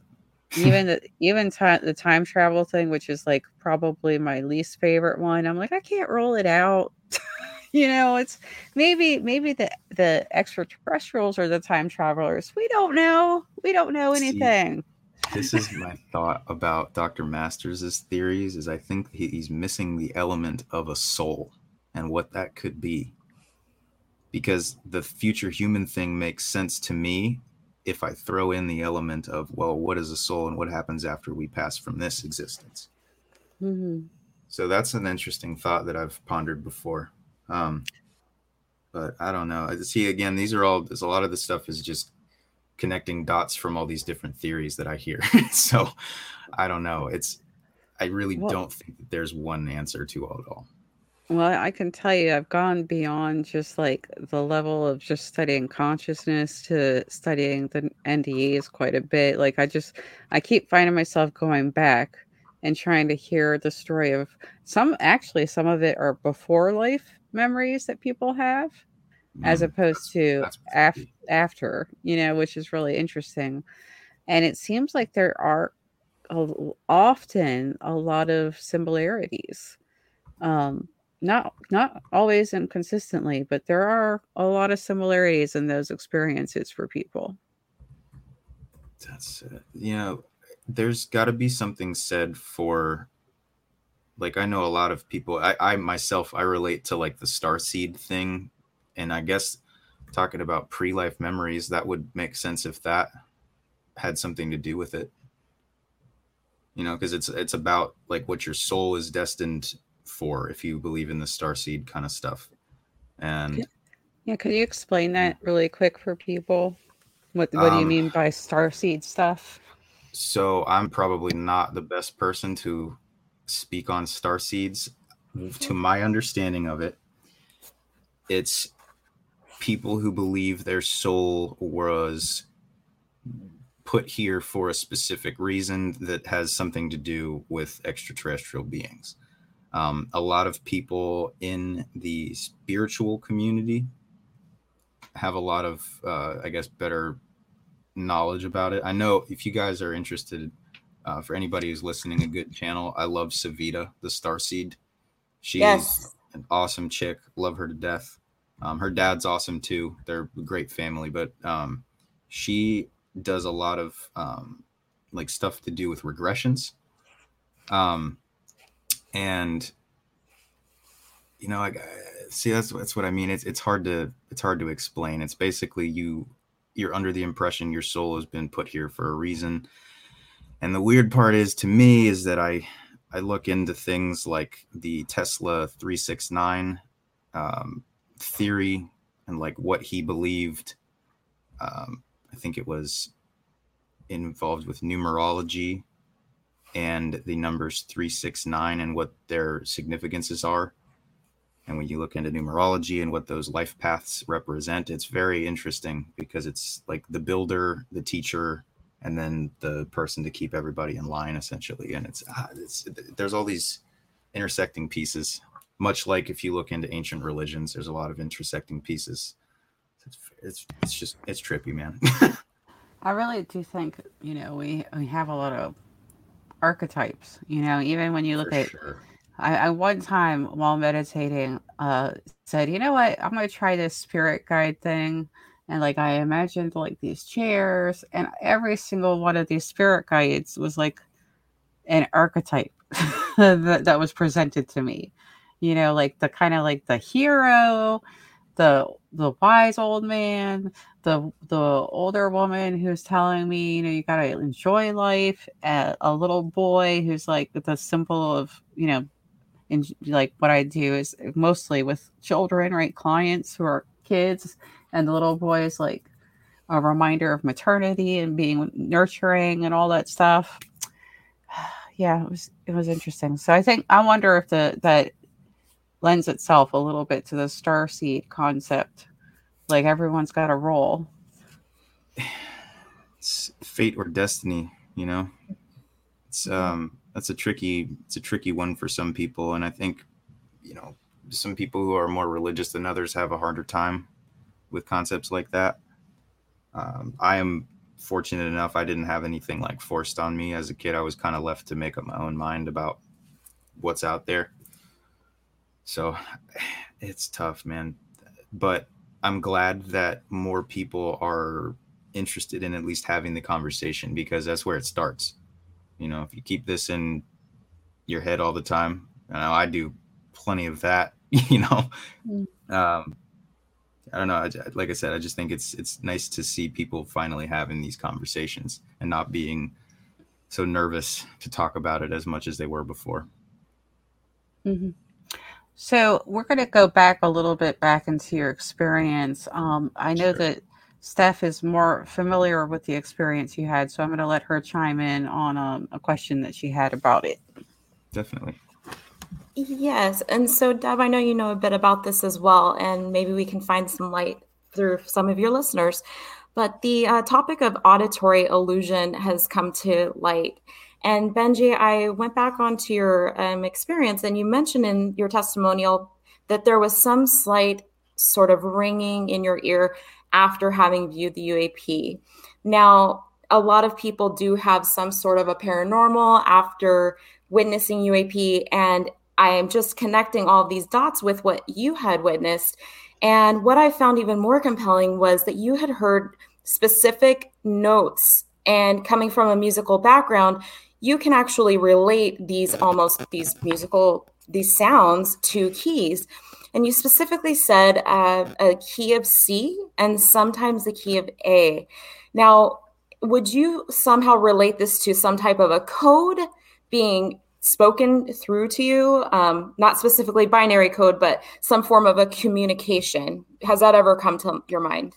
Even the even time the time travel thing, which is like probably my least favorite one, I'm like, I can't roll it out. you know, it's maybe maybe the the extraterrestrials or the time travelers. We don't know. We don't know anything. See, this is my thought about Dr. Masters' theories is I think he's missing the element of a soul and what that could be. Because the future human thing makes sense to me if I throw in the element of, well, what is a soul and what happens after we pass from this existence? Mm-hmm. So that's an interesting thought that I've pondered before. Um, but I don't know. See, again, these are all. There's a lot of the stuff is just connecting dots from all these different theories that I hear. so I don't know. It's. I really well, don't think that there's one answer to all it all. Well, I can tell you, I've gone beyond just like the level of just studying consciousness to studying the NDEs quite a bit. Like, I just, I keep finding myself going back and trying to hear the story of some, actually, some of it are before life memories that people have mm, as opposed to af- after, you know, which is really interesting. And it seems like there are a, often a lot of similarities. Um, not not always and consistently, but there are a lot of similarities in those experiences for people. That's uh, you know, there's got to be something said for like I know a lot of people. I, I myself I relate to like the star seed thing, and I guess talking about pre-life memories that would make sense if that had something to do with it. You know, because it's it's about like what your soul is destined for if you believe in the star seed kind of stuff. And yeah, could you explain that really quick for people? What what um, do you um, mean by star seed stuff? So I'm probably not the best person to speak on star seeds. To my understanding of it, it's people who believe their soul was put here for a specific reason that has something to do with extraterrestrial beings. Um, a lot of people in the spiritual community have a lot of, uh, I guess, better knowledge about it. I know if you guys are interested, uh, for anybody who's listening, a good channel. I love Savita, the Star Seed. She's yes. an awesome chick. Love her to death. Um, her dad's awesome too. They're a great family, but um, she does a lot of um, like stuff to do with regressions. Um, and you know, I see that's that's what I mean. It's it's hard to it's hard to explain. It's basically you you're under the impression your soul has been put here for a reason. And the weird part is to me is that I I look into things like the Tesla 369 um, theory and like what he believed. Um, I think it was involved with numerology and the numbers 369 and what their significances are. And when you look into numerology and what those life paths represent, it's very interesting because it's like the builder, the teacher, and then the person to keep everybody in line essentially. And it's, ah, it's there's all these intersecting pieces, much like if you look into ancient religions, there's a lot of intersecting pieces. It's, it's, it's just, it's trippy, man. I really do think, you know, we, we have a lot of archetypes. You know, even when you look For at, sure. I, I one time while meditating, uh, said, you know what, I'm gonna try this spirit guide thing, and like I imagined like these chairs, and every single one of these spirit guides was like an archetype that, that was presented to me. You know, like the kind of like the hero, the the wise old man, the the older woman who's telling me, you know, you gotta enjoy life, uh, a little boy who's like the symbol of, you know, in like what I do is mostly with children, right? Clients who are kids, and the little boy is like a reminder of maternity and being nurturing and all that stuff. yeah, it was it was interesting. So I think I wonder if the that lends itself a little bit to the star seed concept. Like everyone's got a role. It's fate or destiny, you know. It's um that's a tricky it's a tricky one for some people and I think you know some people who are more religious than others have a harder time with concepts like that. Um, I am fortunate enough I didn't have anything like forced on me as a kid. I was kind of left to make up my own mind about what's out there. So it's tough, man. But I'm glad that more people are interested in at least having the conversation because that's where it starts. You know, if you keep this in your head all the time, I know I do plenty of that, you know. Mm. Um, I don't know. I, like I said, I just think it's it's nice to see people finally having these conversations and not being so nervous to talk about it as much as they were before. Mm-hmm. So we're going to go back a little bit back into your experience. Um, I know sure. that Steph is more familiar with the experience you had, so I'm going to let her chime in on um, a question that she had about it. Definitely. Yes. And so, Deb, I know you know a bit about this as well, and maybe we can find some light through some of your listeners. But the uh, topic of auditory illusion has come to light. And Benji, I went back onto your um, experience, and you mentioned in your testimonial that there was some slight sort of ringing in your ear after having viewed the UAP. Now, a lot of people do have some sort of a paranormal after witnessing UAP, and I am just connecting all these dots with what you had witnessed. And what I found even more compelling was that you had heard specific notes, and coming from a musical background, you can actually relate these almost these musical these sounds to keys. And you specifically said uh, a key of C and sometimes the key of A. Now, would you somehow relate this to some type of a code being spoken through to you um, not specifically binary code but some form of a communication has that ever come to your mind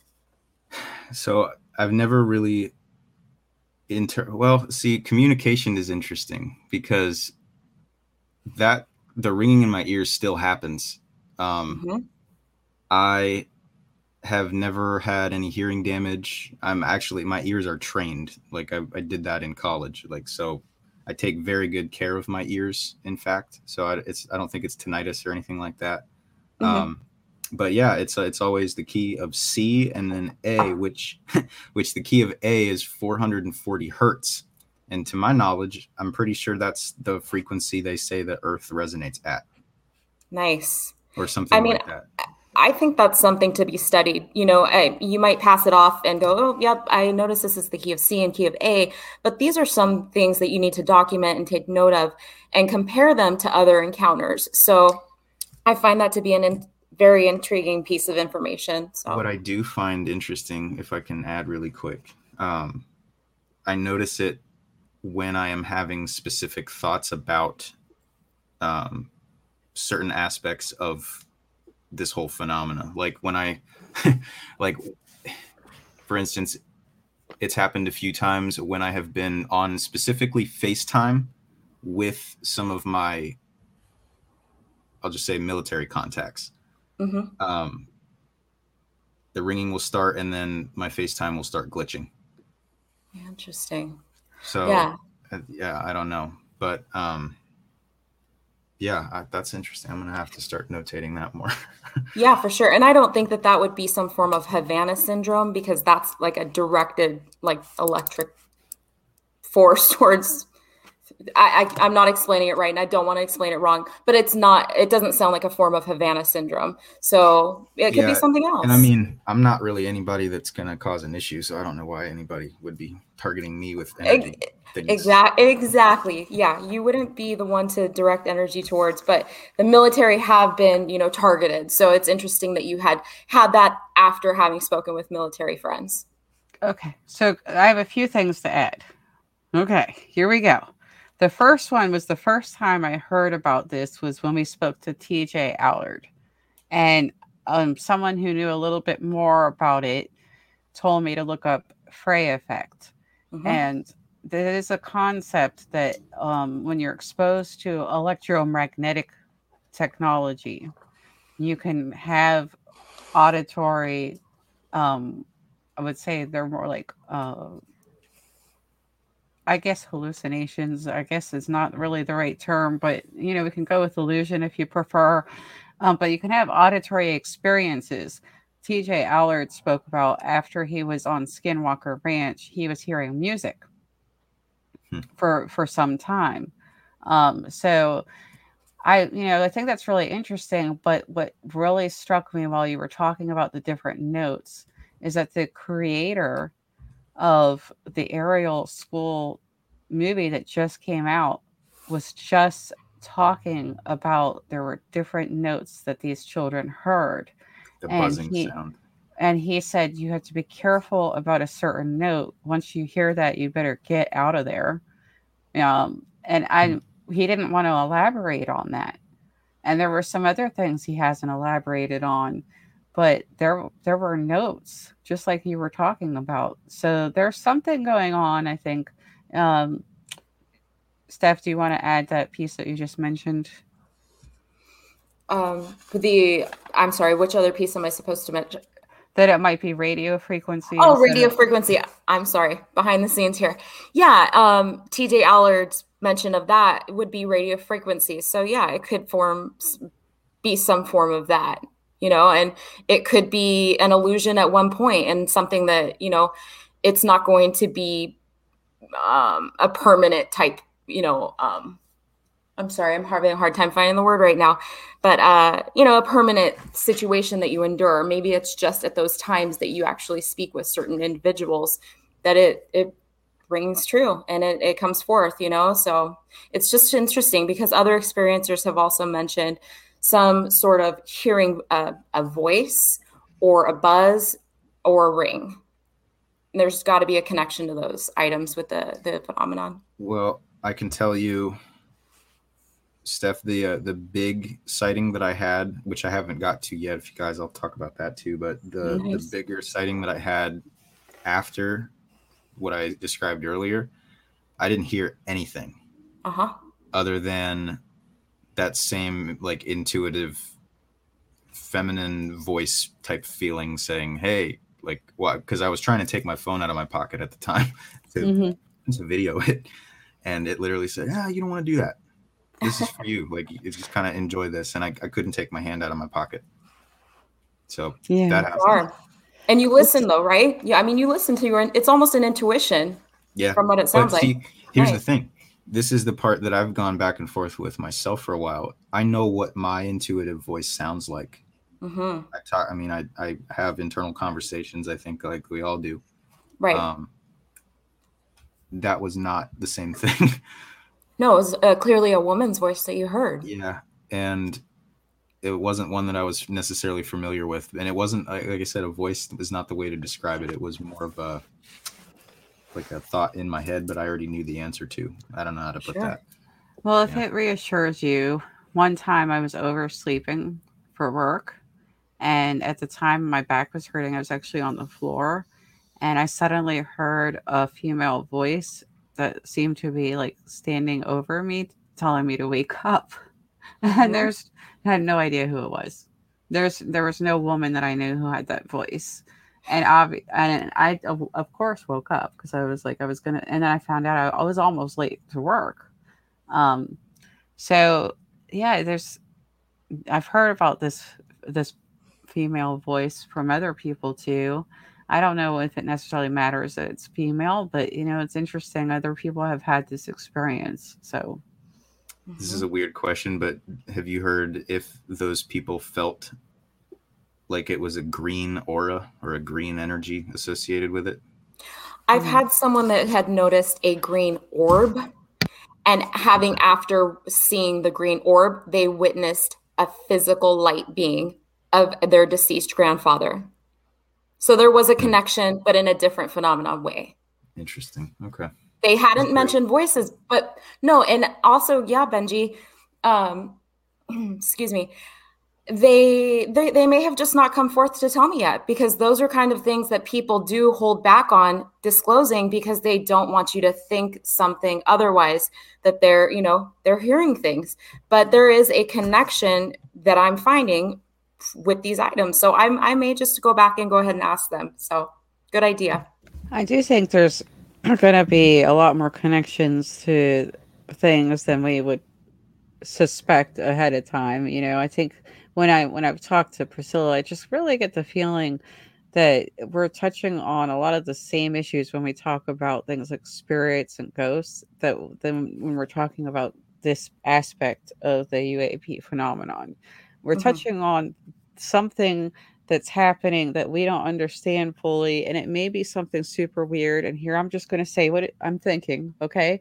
so i've never really inter well see communication is interesting because that the ringing in my ears still happens um, mm-hmm. i have never had any hearing damage. I'm actually my ears are trained. Like I, I did that in college. Like so, I take very good care of my ears. In fact, so I, it's I don't think it's tinnitus or anything like that. Mm-hmm. Um, but yeah, it's uh, it's always the key of C and then A, which which the key of A is 440 hertz. And to my knowledge, I'm pretty sure that's the frequency they say that Earth resonates at. Nice. Or something I mean, like that. I think that's something to be studied. You know, I, you might pass it off and go, "Oh, yep, I noticed this is the key of C and key of A," but these are some things that you need to document and take note of and compare them to other encounters. So, I find that to be an in, very intriguing piece of information. So, what I do find interesting, if I can add really quick, um, I notice it when I am having specific thoughts about um, certain aspects of this whole phenomena. Like when I, like, for instance, it's happened a few times when I have been on specifically FaceTime with some of my, I'll just say military contacts. Mm-hmm. Um, the ringing will start and then my FaceTime will start glitching. Interesting. So yeah, uh, yeah, I don't know, but um, yeah, I, that's interesting. I'm gonna have to start notating that more. yeah, for sure. And I don't think that that would be some form of Havana syndrome because that's like a directed, like electric force towards. I, I am not explaining it right, and I don't want to explain it wrong, but it's not. It doesn't sound like a form of Havana syndrome, so it could yeah, be something else. And I mean, I'm not really anybody that's gonna cause an issue, so I don't know why anybody would be targeting me with energy. It. Exactly. Exactly. Yeah, you wouldn't be the one to direct energy towards, but the military have been, you know, targeted. So it's interesting that you had had that after having spoken with military friends. Okay, so I have a few things to add. Okay, here we go. The first one was the first time I heard about this was when we spoke to TJ Allard, and um, someone who knew a little bit more about it told me to look up Frey effect. Mm-hmm. And there is a concept that um, when you're exposed to electromagnetic technology, you can have auditory. Um, I would say they're more like, uh, I guess, hallucinations. I guess is not really the right term, but you know, we can go with illusion if you prefer. Um, but you can have auditory experiences. TJ Allard spoke about after he was on Skinwalker Ranch, he was hearing music hmm. for for some time. Um, so I, you know, I think that's really interesting. But what really struck me while you were talking about the different notes is that the creator of the Ariel School movie that just came out was just talking about there were different notes that these children heard. The buzzing he, sound. and he said you have to be careful about a certain note. Once you hear that you better get out of there. Um, and i mm. he didn't want to elaborate on that. And there were some other things he hasn't elaborated on but there there were notes just like you were talking about so there's something going on i think um, steph do you want to add that piece that you just mentioned um, the I'm sorry, which other piece am I supposed to mention? That it might be radio frequency. Oh, radio of- frequency. I'm sorry, behind the scenes here. Yeah, um, TJ Allard's mention of that would be radio frequency. So yeah, it could form be some form of that, you know, and it could be an illusion at one point and something that you know, it's not going to be um, a permanent type, you know, um, I'm sorry, I'm having a hard time finding the word right now, but uh, you know, a permanent situation that you endure. Maybe it's just at those times that you actually speak with certain individuals that it it rings true and it, it comes forth, you know. So it's just interesting because other experiencers have also mentioned some sort of hearing a, a voice or a buzz or a ring. There's got to be a connection to those items with the the phenomenon. Well, I can tell you Steph, the uh, the big sighting that I had, which I haven't got to yet. If you guys, I'll talk about that too. But the nice. the bigger sighting that I had after what I described earlier, I didn't hear anything. Uh-huh. Other than that same like intuitive feminine voice type feeling saying, "Hey, like what?" Because I was trying to take my phone out of my pocket at the time to, mm-hmm. to video it, and it literally said, "Ah, you don't want to do that." this is for you. Like, you just kind of enjoy this. And I, I couldn't take my hand out of my pocket. So yeah. that happened. And you listen though, right? Yeah. I mean, you listen to your, it's almost an intuition. Yeah. From what it sounds see, like. Here's right. the thing. This is the part that I've gone back and forth with myself for a while. I know what my intuitive voice sounds like. Mm-hmm. I talk. I mean, I I have internal conversations. I think like we all do. Right. Um, that was not the same thing. No, it was uh, clearly a woman's voice that you heard. Yeah, and it wasn't one that I was necessarily familiar with, and it wasn't like I said, a voice was not the way to describe it. It was more of a like a thought in my head, but I already knew the answer to. I don't know how to put sure. that. Well, if yeah. it reassures you, one time I was oversleeping for work, and at the time my back was hurting. I was actually on the floor, and I suddenly heard a female voice that seemed to be like standing over me, telling me to wake up. And there's I had no idea who it was. There's there was no woman that I knew who had that voice. And I and I of course woke up because I was like I was gonna and then I found out I, I was almost late to work. Um so yeah, there's I've heard about this this female voice from other people too. I don't know if it necessarily matters that it's female, but you know, it's interesting. Other people have had this experience. So this is a weird question, but have you heard if those people felt like it was a green aura or a green energy associated with it? I've had someone that had noticed a green orb, and having after seeing the green orb, they witnessed a physical light being of their deceased grandfather. So there was a hmm. connection, but in a different phenomenon way. Interesting. Okay. They hadn't That's mentioned great. voices, but no, and also, yeah, Benji, um, excuse me, they, they they may have just not come forth to tell me yet because those are kind of things that people do hold back on disclosing because they don't want you to think something otherwise that they're you know they're hearing things but there is a connection that i'm finding with these items. So I'm, I may just go back and go ahead and ask them. So good idea. I do think there's going to be a lot more connections to things than we would suspect ahead of time. You know, I think when I when I've talked to Priscilla, I just really get the feeling that we're touching on a lot of the same issues when we talk about things like spirits and ghosts that then when we're talking about this aspect of the UAP phenomenon. We're mm-hmm. touching on something that's happening that we don't understand fully and it may be something super weird and here i'm just going to say what i'm thinking okay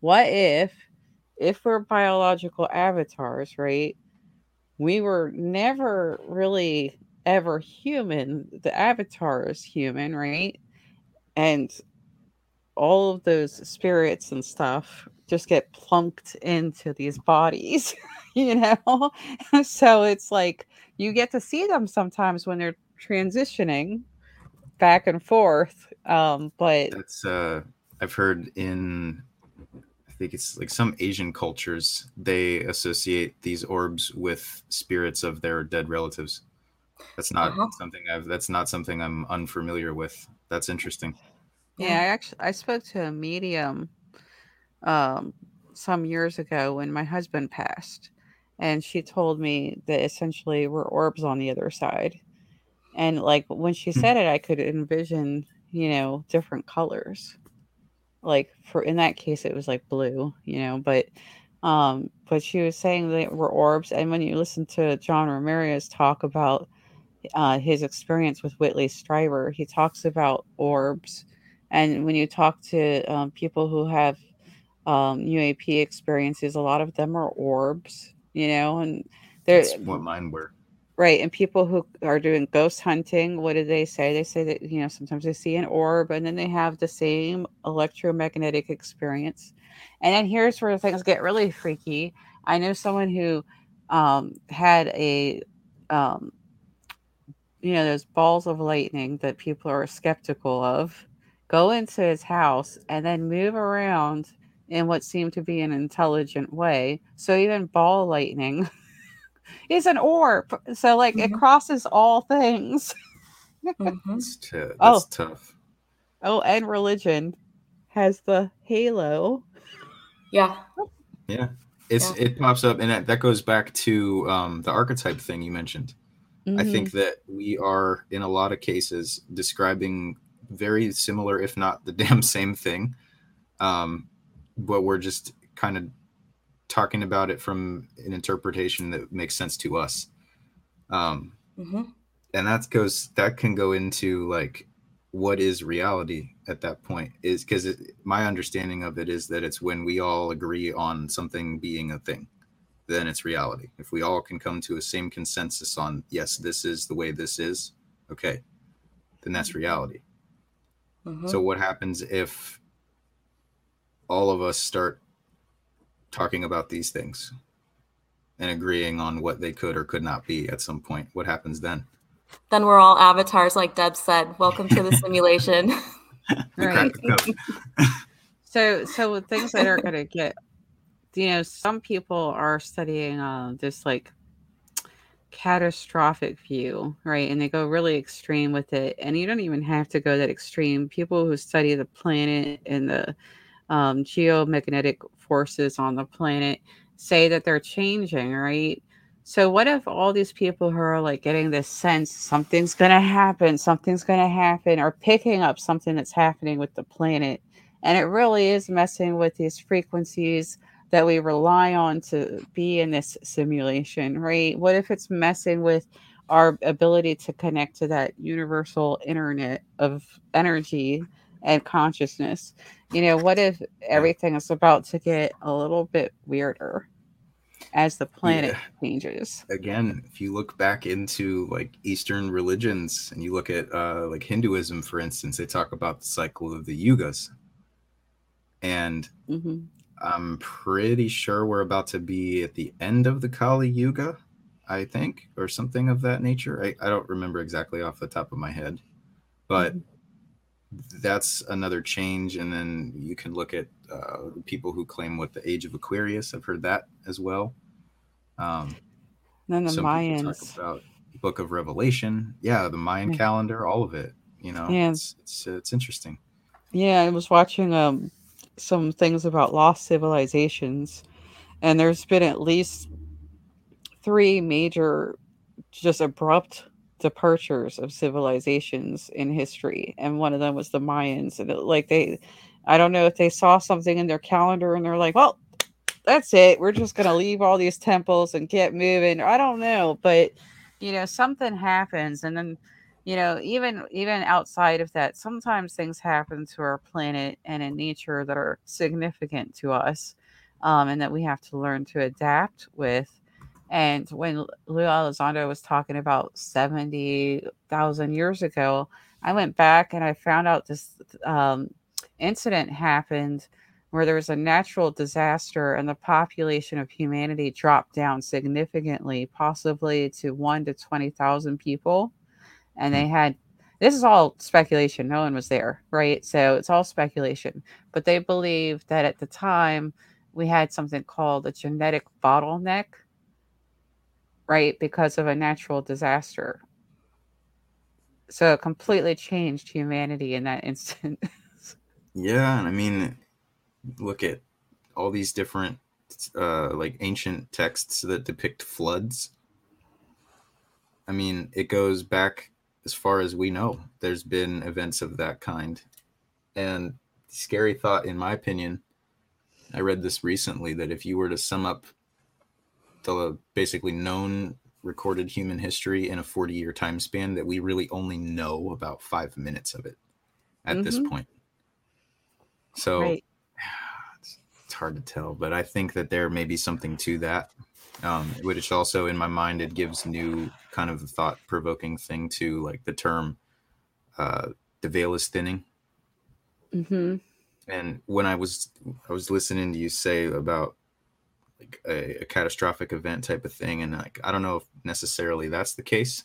what if if we're biological avatars right we were never really ever human. The avatar is human right? And all of those spirits and stuff just get plunked into these bodies you know? So it's like you get to see them sometimes when they're transitioning back and forth um but that's uh i've heard in think it's like some Asian cultures they associate these orbs with spirits of their dead relatives. That's not uh-huh. something I've. That's not something I'm unfamiliar with. That's interesting. Yeah, I actually I spoke to a medium um some years ago when my husband passed and she told me that essentially we're orbs on the other side. And like when she hmm. said it I could envision, you know, different colors. Like for in that case it was like blue, you know, but um but she was saying that we're orbs and when you listen to John Ramirez talk about uh, his experience with Whitley Strieber, he talks about orbs and when you talk to um, people who have um, UAP experiences, a lot of them are orbs, you know, and there's what mine were. Right. And people who are doing ghost hunting, what do they say? They say that, you know, sometimes they see an orb and then they have the same electromagnetic experience. And then here's where things get really freaky. I know someone who um, had a, um, you know, those balls of lightning that people are skeptical of go into his house, and then move around in what seemed to be an intelligent way. So even ball lightning is an orb. So like mm-hmm. it crosses all things. mm-hmm. That's, t- that's oh. tough. Oh, and religion has the halo. Yeah. Yeah. It's yeah. it pops up and that, that goes back to um, the archetype thing you mentioned. Mm-hmm. I think that we are in a lot of cases describing very similar, if not the damn same thing. Um, but we're just kind of talking about it from an interpretation that makes sense to us. Um, mm-hmm. And that goes that can go into like what is reality at that point is because my understanding of it is that it's when we all agree on something being a thing then it's reality if we all can come to a same consensus on yes this is the way this is okay then that's reality Mm-hmm. So what happens if all of us start talking about these things and agreeing on what they could or could not be at some point? What happens then? Then we're all avatars, like Deb said. Welcome to the simulation. right. so, so things that are going to get, you know, some people are studying uh, this like catastrophic view, right? And they go really extreme with it. And you don't even have to go that extreme. People who study the planet and the um, geomagnetic forces on the planet say that they're changing, right? So, what if all these people who are like getting this sense something's going to happen, something's going to happen, are picking up something that's happening with the planet? And it really is messing with these frequencies that we rely on to be in this simulation, right? What if it's messing with our ability to connect to that universal internet of energy and consciousness? You know, what if everything is about to get a little bit weirder? as the planet yeah. changes. Again, if you look back into like Eastern religions and you look at uh, like Hinduism, for instance, they talk about the cycle of the yugas. And mm-hmm. I'm pretty sure we're about to be at the end of the Kali Yuga, I think, or something of that nature. I, I don't remember exactly off the top of my head, but mm-hmm. That's another change. And then you can look at uh, people who claim what the age of Aquarius. I've heard that as well. Um, then the Mayans. about Book of Revelation. Yeah, the Mayan yeah. calendar, all of it. You know, yeah. it's, it's, it's interesting. Yeah, I was watching um some things about lost civilizations, and there's been at least three major, just abrupt departures of civilizations in history, and one of them was the Mayans. And it, like they, I don't know if they saw something in their calendar and they're like, well, that's it. We're just gonna leave all these temples and get moving. I don't know, but you know, something happens, and then you know even even outside of that sometimes things happen to our planet and in nature that are significant to us um, and that we have to learn to adapt with and when Lou Elizondo was talking about 70,000 years ago, I went back and I found out this um, incident happened where there was a natural disaster and the population of humanity dropped down significantly, possibly to one to 20,000 people. And they hmm. had this is all speculation no one was there right? So it's all speculation. But they believe that at the time we had something called a genetic bottleneck, right? Because of a natural disaster. So it completely changed humanity in that instant. yeah. And I mean, look at all these different uh, like ancient texts that depict floods. I mean, it goes back as far as we know. There's been events of that kind. And scary thought, in my opinion, I read this recently that if you were to sum up the basically known recorded human history in a 40 year time span, that we really only know about five minutes of it at mm-hmm. this point. So right. it's, it's, hard to tell, but I think that there may be something to that. Um, which also in my mind it gives new kind of thought provoking thing to like the term uh, the veil is thinning. Mm-hmm and when I was I was listening to you say about like a, a, catastrophic event type of thing, and like I don't know if necessarily that's the case,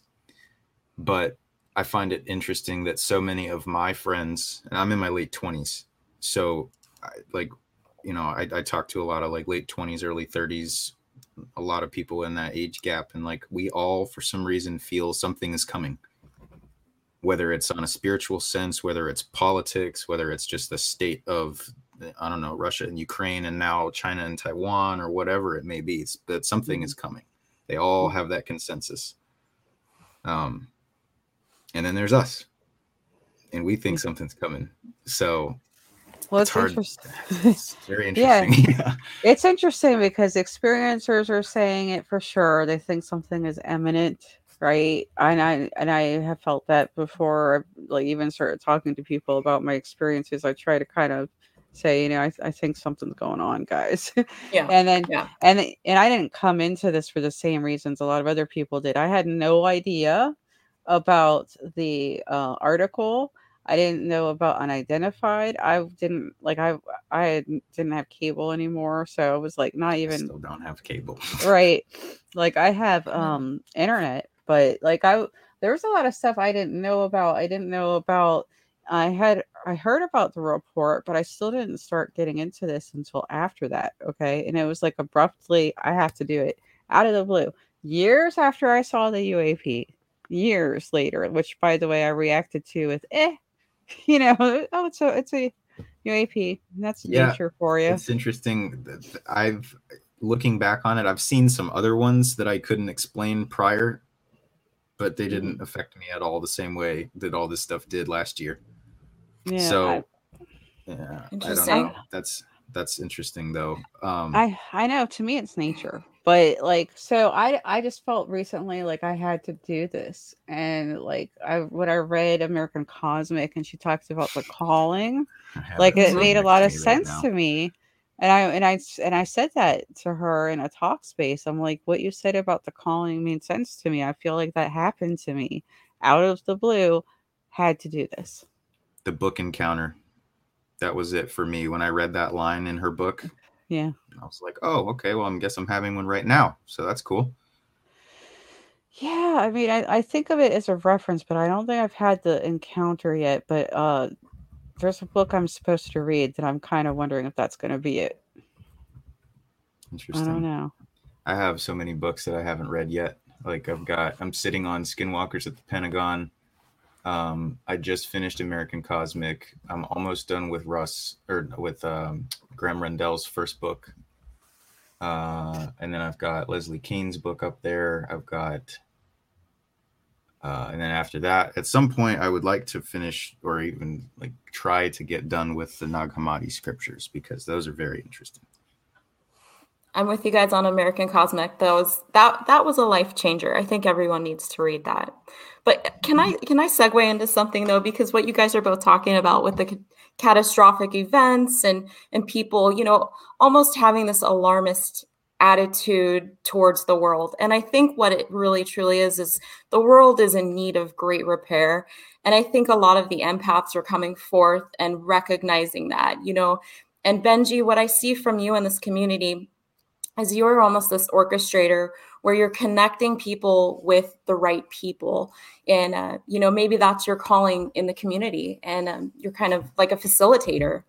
but I find it interesting that so many of my friends, and I'm in my late twenties, so I, like you know I, I talk to a lot of like late twenties, early thirties, a lot of people in that age gap, and like we all for some reason feel something is coming. Whether it's on a spiritual sense, whether it's politics, whether it's just the state of I don't know Russia and Ukraine and now China and Taiwan or whatever it may be, it's, that something mm-hmm. is coming. They all have that consensus. Um, and then there's us, and we think something's coming. So well, it's, it's hard. Interesting. It's very interesting. yeah. it's interesting because experiencers are saying it for sure. They think something is imminent right and i and i have felt that before like even started talking to people about my experiences i try to kind of say you know i, I think something's going on guys. Yeah and then yeah. and and i didn't come into this for the same reasons a lot of other people did. I had no idea about the uh, article. I didn't know about unidentified. I didn't like i i didn't have cable anymore so it was like not even I still don't have cable. Right. Like i have um internet but like I there was a lot of stuff I didn't know about. I didn't know about I had I heard about the report, but I still didn't start getting into this until after that. Okay. And it was like abruptly, I have to do it out of the blue. Years after I saw the UAP, years later, which by the way I reacted to with eh, you know, oh it's a it's a UAP. That's yeah, nature for you. It's interesting. I've looking back on it, I've seen some other ones that I couldn't explain prior but they didn't affect me at all the same way that all this stuff did last year. Yeah. So I, yeah, I don't know. That's that's interesting though. Um I I know to me it's nature. But like so I I just felt recently like I had to do this. And like I when I read American Cosmic and she talks about the calling, like it made a lot of sense right to me and I and I and I said that to her in a talk space. I'm like, what you said about the calling made sense to me. I feel like that happened to me out of the blue. Had to do this. The book encounter. That was it for me when I read that line in her book. Yeah. I was like, oh, okay. Well, I guess I'm having one right now. So that's cool. Yeah, I mean, I, I think of it as a reference, but I don't think I've had the encounter yet. But uh, there's a book I'm supposed to read that I'm kind of wondering if that's going to be it. Interesting. I don't know. I have so many books that I haven't read yet. Like I've got, I'm sitting on Skinwalkers at the Pentagon. Um, I just finished American Cosmic. I'm almost done with Russ or with um, Graham Rendell's first book. Uh, and then I've got Leslie Kean's book up there. I've got uh, and then after that, at some point, I would like to finish or even like try to get done with the Nag Hammadi scriptures because those are very interesting. I'm with you guys on American Cosmic. Was that that was a life changer. I think everyone needs to read that. But can I can I segue into something though? Because what you guys are both talking about with the catastrophic events and and people, you know, almost having this alarmist attitude towards the world. And I think what it really truly is is the world is in need of great repair. And I think a lot of the empaths are coming forth and recognizing that, you know. And Benji, what I see from you in this community is you're almost this orchestrator where you're connecting people with the right people and uh, you know maybe that's your calling in the community and um, you're kind of like a facilitator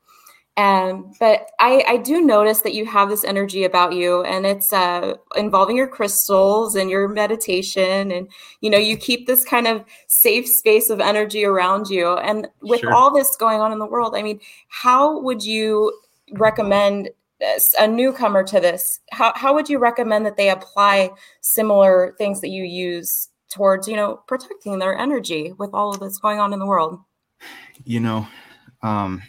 And but I, I do notice that you have this energy about you, and it's uh, involving your crystals and your meditation, and you know you keep this kind of safe space of energy around you. And with sure. all this going on in the world, I mean, how would you recommend a newcomer to this? How how would you recommend that they apply similar things that you use towards you know protecting their energy with all of this going on in the world? You know. Um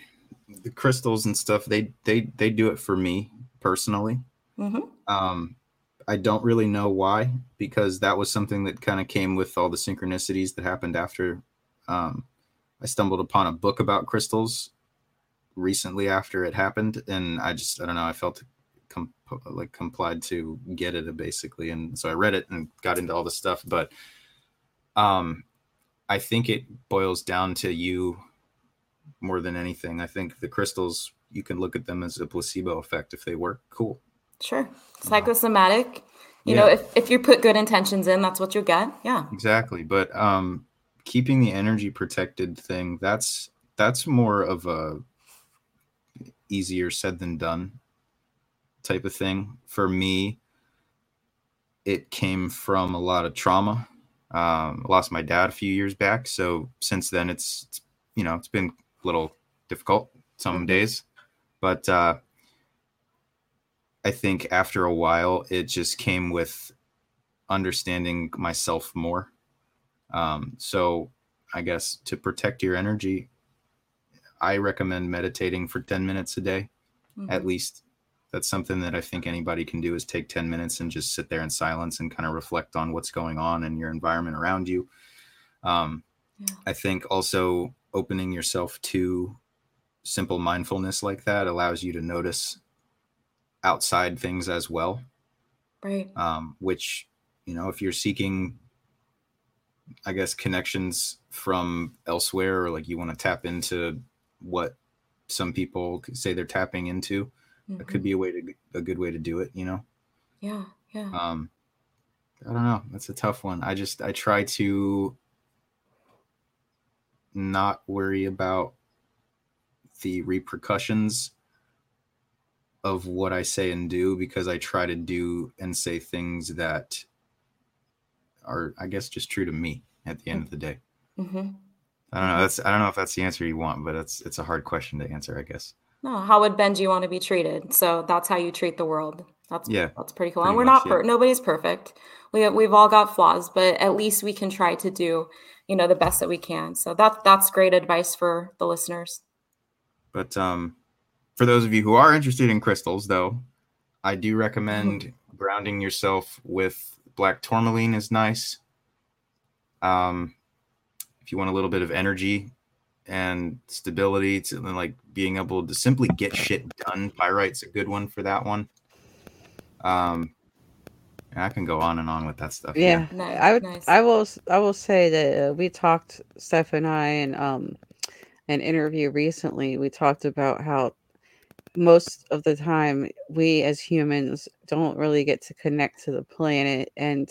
the crystals and stuff they they they do it for me personally mm-hmm. um i don't really know why because that was something that kind of came with all the synchronicities that happened after um i stumbled upon a book about crystals recently after it happened and i just i don't know i felt com- like complied to get it basically and so i read it and got into all the stuff but um i think it boils down to you more than anything. I think the crystals you can look at them as a placebo effect if they work. Cool. Sure. Psychosomatic. You yeah. know, if, if you put good intentions in, that's what you'll get. Yeah. Exactly. But um keeping the energy protected thing, that's that's more of a easier said than done type of thing. For me, it came from a lot of trauma. Um, I lost my dad a few years back, so since then it's, it's you know it's been little difficult some mm-hmm. days, but uh, I think after a while, it just came with understanding myself more. Um, so I guess to protect your energy, I recommend meditating for 10 minutes a day, mm-hmm. at least. That's something that I think anybody can do is take 10 minutes and just sit there in silence and kind of reflect on what's going on in your environment around you. Um, yeah. I think also opening yourself to simple mindfulness like that allows you to notice outside things as well. Right. Um, which, you know, if you're seeking, I guess, connections from elsewhere, or like you want to tap into what some people say they're tapping into, mm-hmm. it could be a way to a good way to do it. You know. Yeah. Yeah. Um, I don't know. That's a tough one. I just I try to not worry about the repercussions of what I say and do because I try to do and say things that are, I guess, just true to me at the end of the day. Mm-hmm. I don't know. That's I don't know if that's the answer you want, but it's it's a hard question to answer, I guess. No, how would Benji want to be treated? So that's how you treat the world. That's yeah, that's pretty cool. Pretty and we're much, not per- yeah. nobody's perfect. We we've all got flaws, but at least we can try to do you know the best that we can. So that that's great advice for the listeners. But um for those of you who are interested in crystals though i do recommend mm-hmm. grounding yourself with black tourmaline is nice. Um if you want a little bit of energy and stability to like being able to simply get shit done pyrite's a good one for that one. Um I can go on and on with that stuff. Yeah, yeah. Nice, I would. Nice. I will. I will say that uh, we talked, Steph and I, in um, an interview recently. We talked about how most of the time we as humans don't really get to connect to the planet, and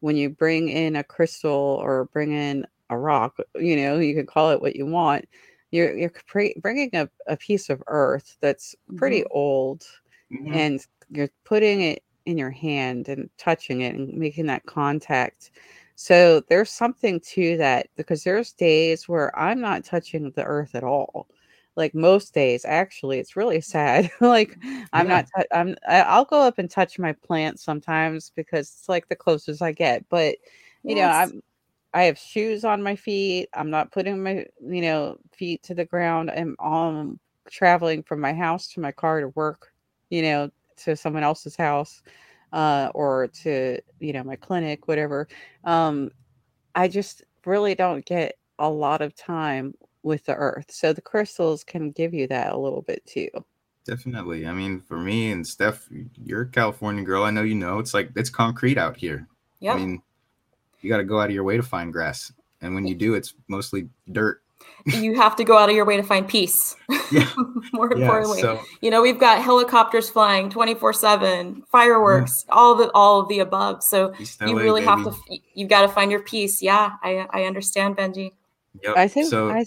when you bring in a crystal or bring in a rock, you know, you can call it what you want. You're you're bringing a, a piece of Earth that's pretty mm-hmm. old, mm-hmm. and you're putting it in your hand and touching it and making that contact. So there's something to that because there's days where I'm not touching the earth at all. Like most days, actually, it's really sad. like I'm yeah. not. I'm. I'll go up and touch my plants sometimes because it's like the closest I get. But you yes. know, I'm. I have shoes on my feet. I'm not putting my you know feet to the ground. I'm on traveling from my house to my car to work. You know, to someone else's house uh, or to you know my clinic whatever um, i just really don't get a lot of time with the earth so the crystals can give you that a little bit too. Definitely i mean for me and steph you're a california girl i know you know it's like it's concrete out here. Yeah i mean you got to go out of your way to find grass and when you do it's mostly dirt you have to go out of your way to find peace. Yeah. More yeah, importantly, so, you know, we've got helicopters flying 24 seven, fireworks, yeah. all the, all of the above. So you really have to, you've got to find your peace. Yeah. I, I understand Benji. Yep. I think, so, I,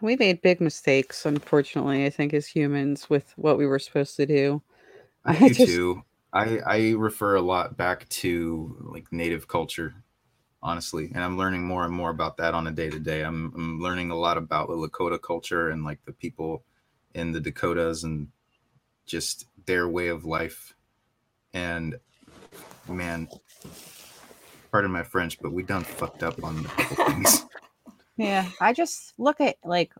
we made big mistakes, unfortunately. I think as humans with what we were supposed to do. I do just, too. I I refer a lot back to like native culture, honestly, and I'm learning more and more about that on a day to day. I'm I'm learning a lot about the Lakota culture and like the people in the Dakotas and just their way of life. And man, pardon my French, but we done fucked up on the things. Yeah, I just look at like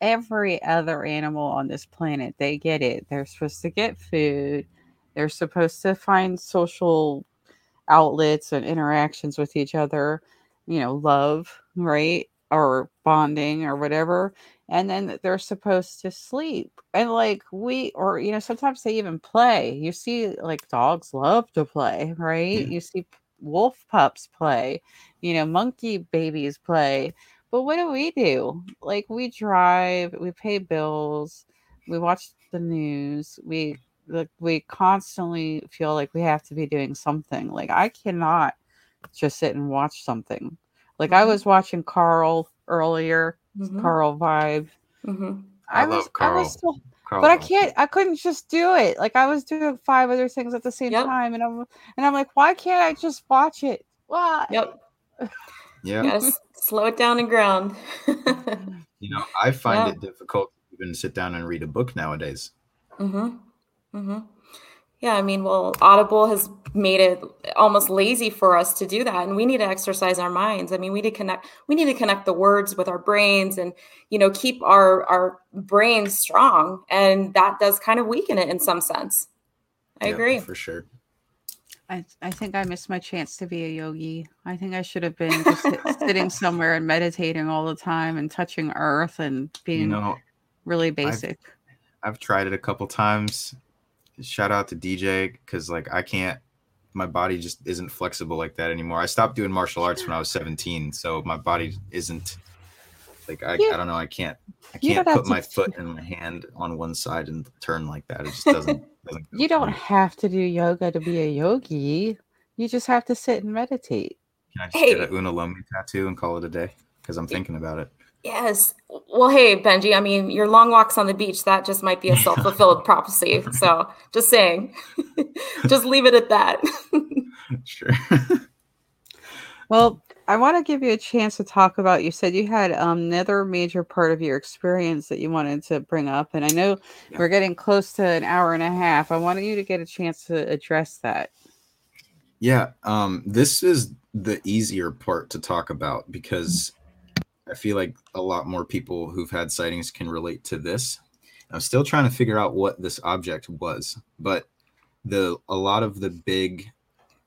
every other animal on this planet. They get it. They're supposed to get food. They're supposed to find social outlets and interactions with each other, you know, love, right? Or bonding or whatever. And then they're supposed to sleep. And like we, or, you know, sometimes they even play. You see, like dogs love to play, right? You see wolf pups play, you know, monkey babies play but what do we do? Like we drive, we pay bills, we watch the news, we like we constantly feel like we have to be doing something. Like I cannot just sit and watch something. Like mm-hmm. I was watching Carl earlier, mm-hmm. Carl vibe. Mm-hmm. I, I, was, Carl. I was still, Carl but I can't. I couldn't just do it. Like I was doing five other things at the same yep. time, and I'm and I'm like, why can't I just watch it? Why? Yep. Yeah. Yes slow it down and ground. you know, I find yeah. it difficult to even sit down and read a book nowadays. Mm-hmm. Mm-hmm. Yeah, I mean, well, Audible has made it almost lazy for us to do that, and we need to exercise our minds. I mean, we need to connect. We need to connect the words with our brains, and you know, keep our our brains strong. And that does kind of weaken it in some sense. I yeah, agree for sure. I, I think I missed my chance to be a yogi. I think I should have been just sitting somewhere and meditating all the time and touching earth and being you know, really basic. I've, I've tried it a couple times. Shout out to DJ because like I can't my body just isn't flexible like that anymore. I stopped doing martial arts when I was 17, so my body isn't like I, yeah. I don't know. I can't I can't put my foot and my hand on one side and turn like that. It just doesn't. doesn't you don't have to do yoga to be a yogi. You just have to sit and meditate. Can I just hey. get a Unalome tattoo and call it a day? Because I'm thinking about it. Yes. Well, hey, Benji, I mean, your long walks on the beach, that just might be a self fulfilled prophecy. So just saying, just leave it at that. sure. well, I want to give you a chance to talk about. You said you had um, another major part of your experience that you wanted to bring up, and I know yeah. we're getting close to an hour and a half. I wanted you to get a chance to address that. Yeah, um, this is the easier part to talk about because I feel like a lot more people who've had sightings can relate to this. I'm still trying to figure out what this object was, but the a lot of the big,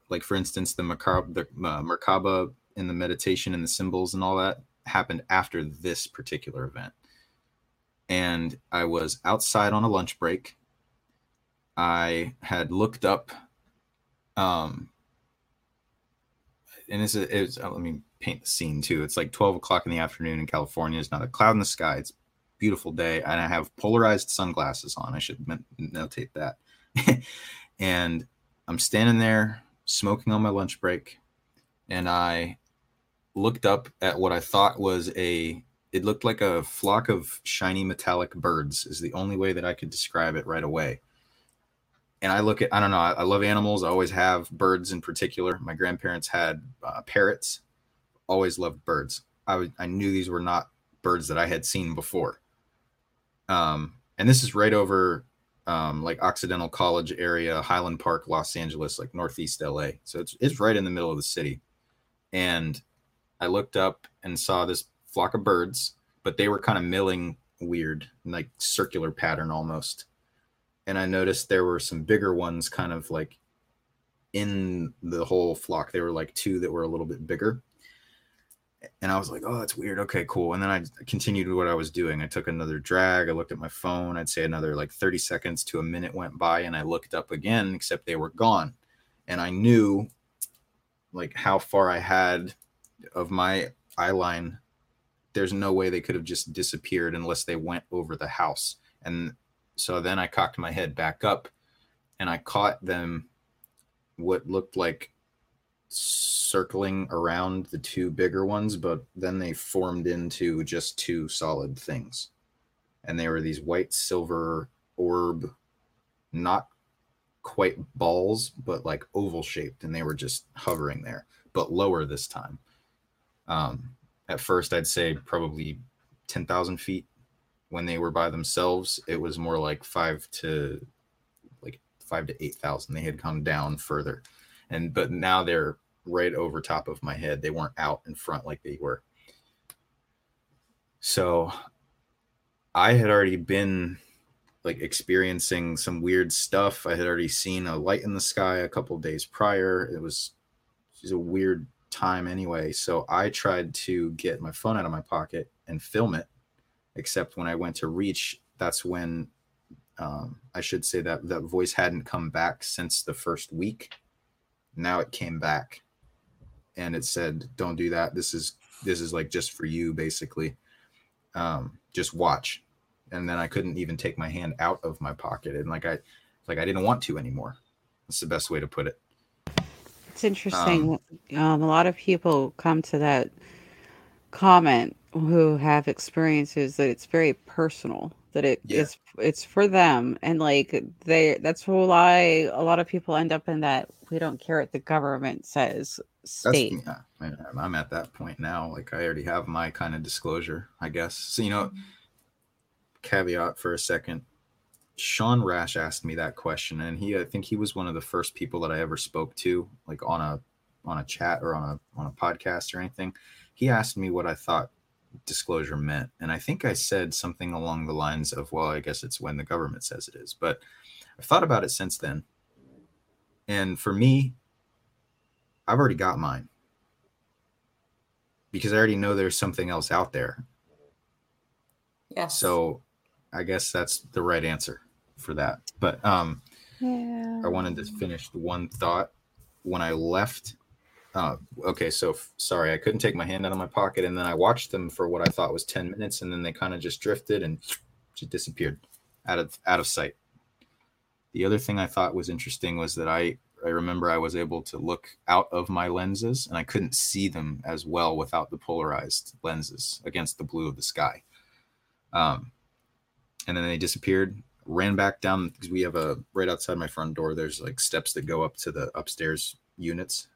like for instance, the Merkaba, the uh, Merkaba and the meditation and the symbols and all that happened after this particular event. And I was outside on a lunch break. I had looked up, um, and it's, a, it's let me paint the scene too. It's like 12 o'clock in the afternoon in California. It's not a cloud in the sky. It's beautiful day. And I have polarized sunglasses on. I should notate that. and I'm standing there smoking on my lunch break. And I looked up at what I thought was a it looked like a flock of shiny metallic birds is the only way that I could describe it right away. And I look at I don't know, I, love animals. I always have birds in particular. My grandparents had uh, parrots. Always loved birds. I I knew these were not birds that I had seen before. Um, and this is right over um, like Occidental College area, Highland Park, Los Angeles, like Northeast LA. So it's it's right in the middle of the city. And I looked up and saw this flock of birds, but they were kind of milling weird, like circular pattern almost. And I noticed there were some bigger ones kind of like in the whole flock. They were like two that were a little bit bigger. And I was like, oh, that's weird. Okay, cool. And then I continued what I was doing. I took another drag. I looked at my phone. I'd say another like 30 seconds to a minute went by and I looked up again, except they were gone. And I knew like how far I had of my eye line, there's no way they could have just disappeared unless they went over the house. And so then I cocked my head back up and I caught them what looked like circling around the two bigger ones, but then they formed into just two solid things. And they were these white silver orb, not quite balls, but like oval shaped, and they were just hovering there, but lower this time. Um, at first, I'd say probably 10,000 feet. When they were by themselves, it was more like five to like five to 8,000. They had come down further. And but now they're right over top of my head. They weren't out in front like they were. So I had already been like experiencing some weird stuff. I had already seen a light in the sky a couple days prior. It was, it was a weird time anyway. So I tried to get my phone out of my pocket and film it. Except when I went to reach, that's when um, I should say that that voice hadn't come back since the first week. Now it came back, and it said, "Don't do that. This is this is like just for you, basically. Um, just watch." And then I couldn't even take my hand out of my pocket, and like I, like I didn't want to anymore. That's the best way to put it. It's interesting. Um, um, a lot of people come to that comment who have experiences that it's very personal that it yeah. it's it's for them and like they that's why a lot of people end up in that we don't care what the government says state yeah, i'm at that point now like i already have my kind of disclosure i guess so you know mm-hmm. caveat for a second Sean Rash asked me that question, and he I think he was one of the first people that I ever spoke to, like on a on a chat or on a on a podcast or anything. He asked me what I thought disclosure meant, and I think I said something along the lines of, "Well, I guess it's when the government says it is." But I've thought about it since then, and for me, I've already got mine because I already know there's something else out there. Yes. So I guess that's the right answer for that. But um, yeah. I wanted to finish the one thought when I left. Uh, okay, so f- sorry, I couldn't take my hand out of my pocket, and then I watched them for what I thought was ten minutes, and then they kind of just drifted and just disappeared out of out of sight. The other thing I thought was interesting was that I I remember I was able to look out of my lenses, and I couldn't see them as well without the polarized lenses against the blue of the sky. Um, and then they disappeared ran back down because we have a right outside my front door. There's like steps that go up to the upstairs units.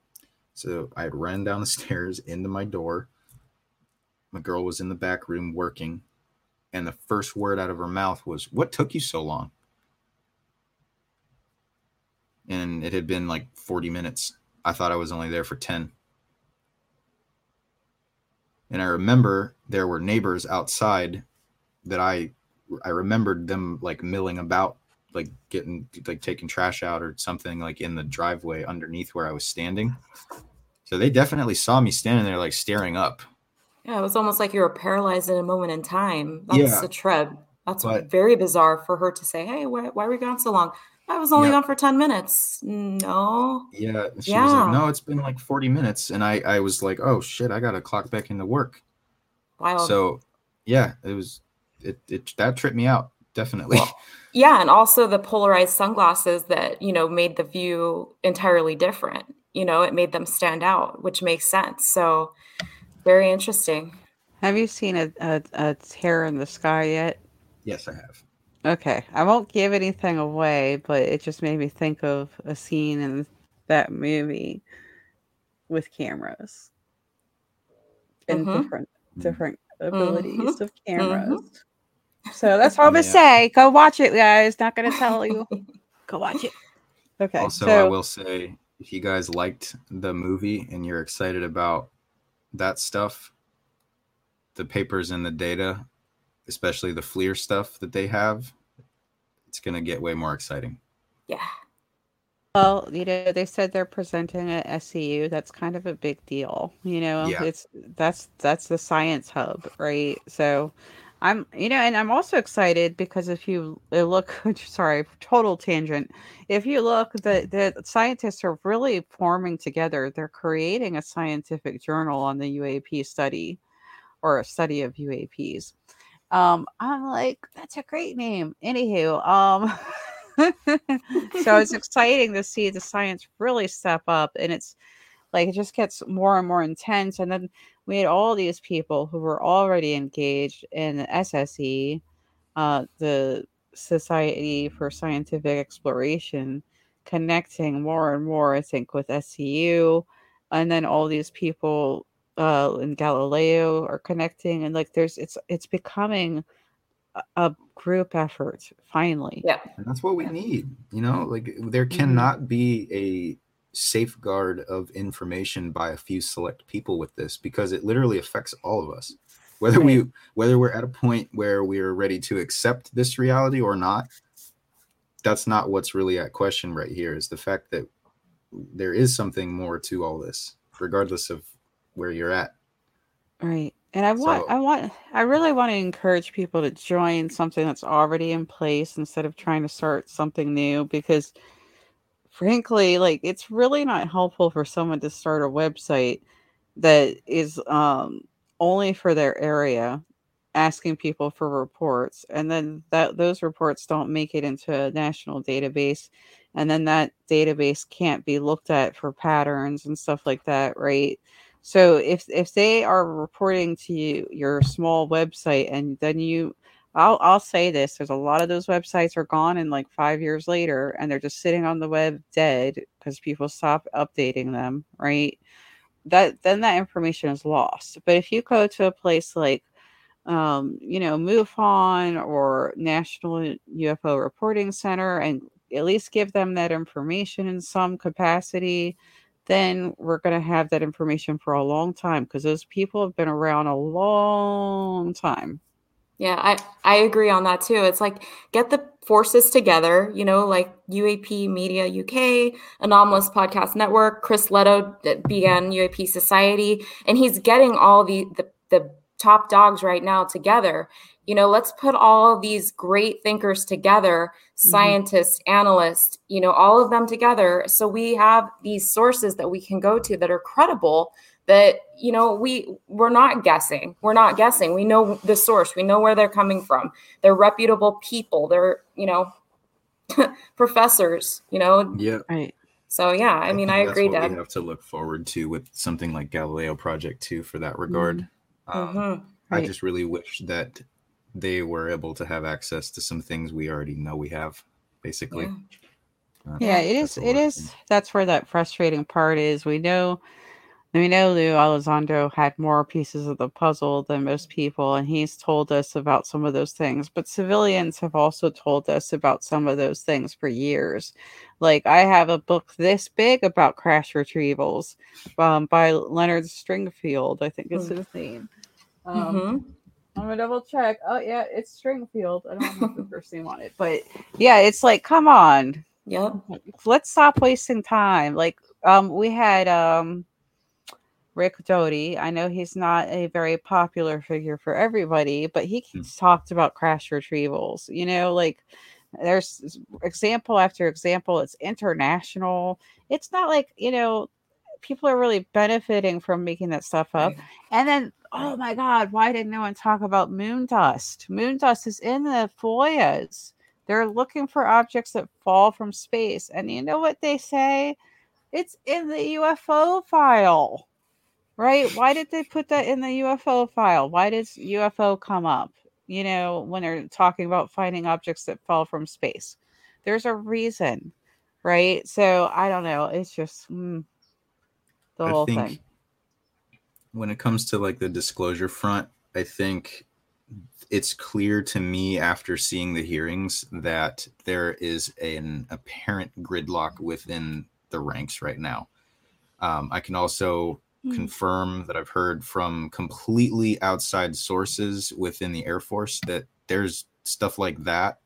So I had ran down the stairs into my door. My girl was in the back room working, and the first word out of her mouth was, "What took you so long?" And it had been like 40 minutes. I thought I was only there for 10. And I remember there were neighbors outside that I I remembered them like milling about, like getting like taking trash out or something like in the driveway underneath where I was standing. So they definitely saw me standing there like staring up. Yeah, it was almost like you were paralyzed in a moment in time. That's yeah. a trip. That's but, very bizarre for her to say, "Hey, why, why were we gone so long?" I was only yeah. gone for 10 minutes. No. Yeah. She yeah. was like, no, it's been like 40 minutes. And I, I was like, oh shit, I got to clock back into work. Wow. So yeah, it was it, it that tripped me out definitely. Well, yeah, and also the polarized sunglasses that you know made the view entirely different. You know, it made them stand out, which makes sense. So very interesting. Have you seen a, a, a tear in the sky yet? Yes, I have. Okay, I won't give anything away, but it just made me think of a scene in that movie with cameras and mm-hmm. different different abilities mm-hmm. of cameras. Mm-hmm. So that's all I'm gonna yeah. say. Go watch it, guys. Not gonna tell you. Go watch it. Okay. Also, so, I will say if you guys liked the movie and you're excited about that stuff, the papers and the data, especially the FLIR stuff that they have, it's gonna get way more exciting. Yeah. Well, you know, they said they're presenting at SCU. That's kind of a big deal. You know, yeah. it's that's that's the science hub, right? So I'm, you know, and I'm also excited because if you uh, look, sorry, total tangent. If you look, the the scientists are really forming together. They're creating a scientific journal on the UAP study, or a study of UAPs. Um, I'm like, that's a great name. Anywho, um. so it's exciting to see the science really step up and it's Like it just gets more and more intense. And then we had all these people who were already engaged in the SSE, uh, the Society for Scientific Exploration, connecting more and more, I think, with SCU. And then all these people uh, in Galileo are connecting, and like there's it's it's becoming a group effort finally. Yeah, and that's what we need. You know, like there mm-hmm. cannot mm-hmm. be a safeguard of information by a few select people with this because it literally affects all of us. Whether we whether we're at a point where we're ready to accept this reality or not that's not what's really at question right here is the fact that there is something more to all this regardless of where you're at. Right. And i want so, i want i really want to encourage people to join something that's already in place instead of trying to start something new because frankly like it's really not helpful for someone to start a website that is um only for their area asking people for reports and then that those reports don't make it into a national database and then that database can't be looked at for patterns and stuff like that right? So if if they are reporting to you your small website and then you I'll I'll say this there's a lot of those websites are gone in like 5 years later and they're just sitting on the web dead because people stop updating them right that then that information is lost but if you go to a place like um, you know, MUFON or National UFO Reporting Center and at least give them that information in some capacity, then we're going to have that information for a long time because those people have been around a long time. Yeah, I, I agree on that too. It's like get the forces together, you know, like UAP Media UK, Anomalous Podcast Network, Chris Lehto began UAP Society, and he's getting all the the, the top dogs right now together you know let's put all these great thinkers together mm-hmm. scientists analysts you know all of them together so we have these sources that we can go to that are credible that you know we we're not guessing we're not guessing we know the source we know where they're coming from they're reputable people they're you know professors you know yeah right so yeah i, I mean i agree that we have to look forward to with something like galileo project too for that regard mm-hmm um, mm-hmm. right. I just really wish that they were able to have access to some things we already know we have, basically. Yeah, uh, yeah it is. It is. That's where that frustrating part is. We know. We know Lou Elizondo had more pieces of the puzzle than most people, and he's told us about some of those things. But civilians have also told us about some of those things for years. Like I have a book this big about crash retrievals um, by Leonard Stringfield, I think is hmm. his name. Um, mm-hmm. I'm gonna double check. Oh yeah, it's Stringfield. I don't have the first name on it, but yeah, it's like, come on. Yep. Let's stop wasting time. Like, um, we had um Rick Doty. I know he's not a very popular figure for everybody, but he mm. talked about crash retrievals. You know, like there's example after example. It's international. It's not like you know people are really benefiting from making that stuff up. And then, oh my God, why didn't no one talk about moon dust? Moon dust is in the FOIAs. They're looking for objects that fall from space. And you know what they say? It's in the UFO file, right? Why did they put that in the UFO file? Why does UFO come up, you know, when they're talking about finding objects that fall from space? There's a reason, right? So I don't know. It's just. Mm the I whole thing. When it comes to like the disclosure front, I think it's clear to me after seeing the hearings that there is an apparent gridlock within the ranks right now. Um, I can also mm. confirm that I've heard from completely outside sources within the Air Force that there's stuff like that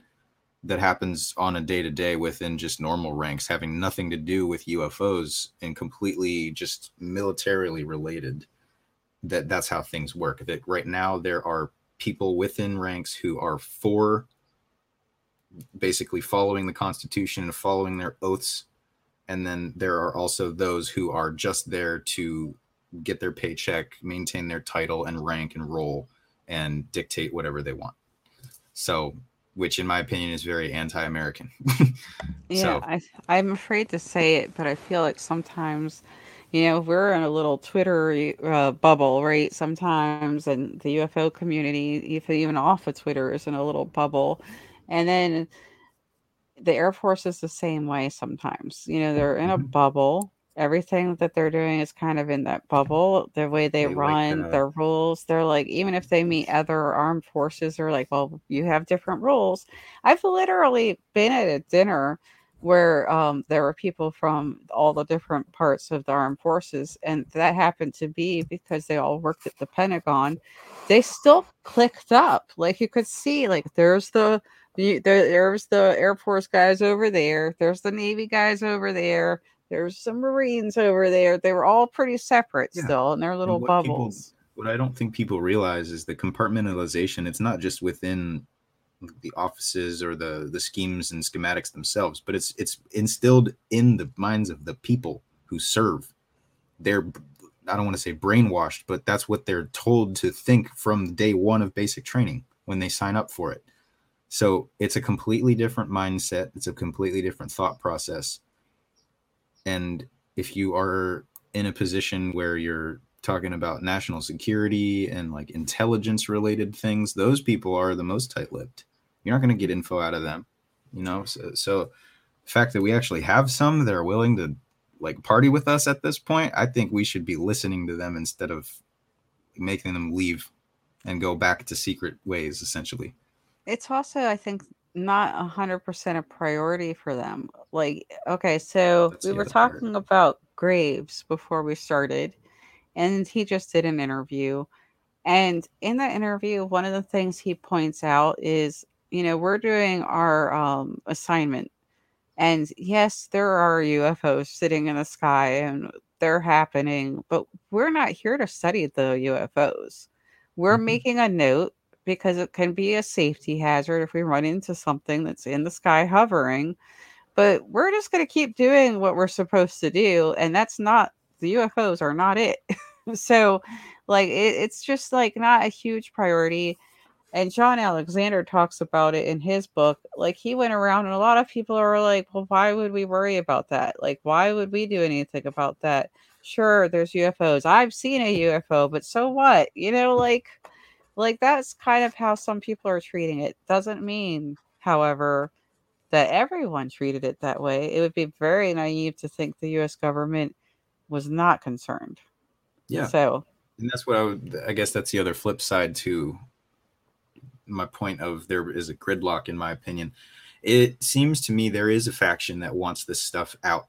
that happens on a day to day within just normal ranks, having nothing to do with UFOs and completely just militarily related. That that's how things work. That right now there are people within ranks who are for basically following the Constitution and following their oaths, and then there are also those who are just there to get their paycheck, maintain their title and rank and role, and dictate whatever they want. So which in my opinion is very anti-American. yeah, so. I I'm afraid to say it, but I feel like sometimes you know, we're in a little Twitter uh, bubble, right? Sometimes, and the UFO community, even off of Twitter, is in a little bubble. And then the Air Force is the same way sometimes. You know, they're in a mm-hmm. bubble. Everything that they're doing is kind of in that bubble. The way they, they run, like their rules. They're like, even if they meet other armed forces, they're like, well, you have different rules. I've literally been at a dinner where um, there were people from all the different parts of the armed forces, and that happened to be because they all worked at the Pentagon. They still clicked up, like you could see, like there's the, the there, there's the Air Force guys over there, there's the Navy guys over there, there's some Marines over there. They were all pretty separate yeah. still in their little what bubbles. People, what I don't think people realize is the compartmentalization. It's not just within the offices or the the schemes and schematics themselves, but it's it's instilled in the minds of the people who serve. They're I don't want to say brainwashed, but that's what they're told to think from day one of basic training when they sign up for it. So it's a completely different mindset. It's a completely different thought process. And if you are in a position where you're talking about national security and like intelligence related things, those people are the most tight lipped you're not going to get info out of them you know? So, so the fact that we actually have some that are willing to like party with us at this point i think we should be listening to them instead of making them leave and go back to secret ways essentially. It's also i think not a hundred percent a priority for them like okay so That's we were talking part. about graves before we started and he just did an interview and in that interview one of the things he points out is you know, we're doing our um, assignment. And yes, there are UFOs sitting in the sky and they're happening, but we're not here to study the UFOs. We're mm-hmm. making a note because it can be a safety hazard if we run into something that's in the sky hovering. But we're just going to keep doing what we're supposed to do. And that's not the UFOs are not it. so, like, it, it's just like not a huge priority and John Alexander talks about it in his book. Like he went around, and a lot of people are like, "Well, why would we worry about that? Like, why would we do anything about that?" Sure, there's UFOs. I've seen a UFO, but so what? You know, like, like that's kind of how some people are treating it. Doesn't mean, however, that everyone treated it that way. It would be very naive to think the U.S. government was not concerned. Yeah. So, and that's what I would. I guess that's the other flip side to my point of there is a gridlock in my opinion. It seems to me there is a faction that wants this stuff out.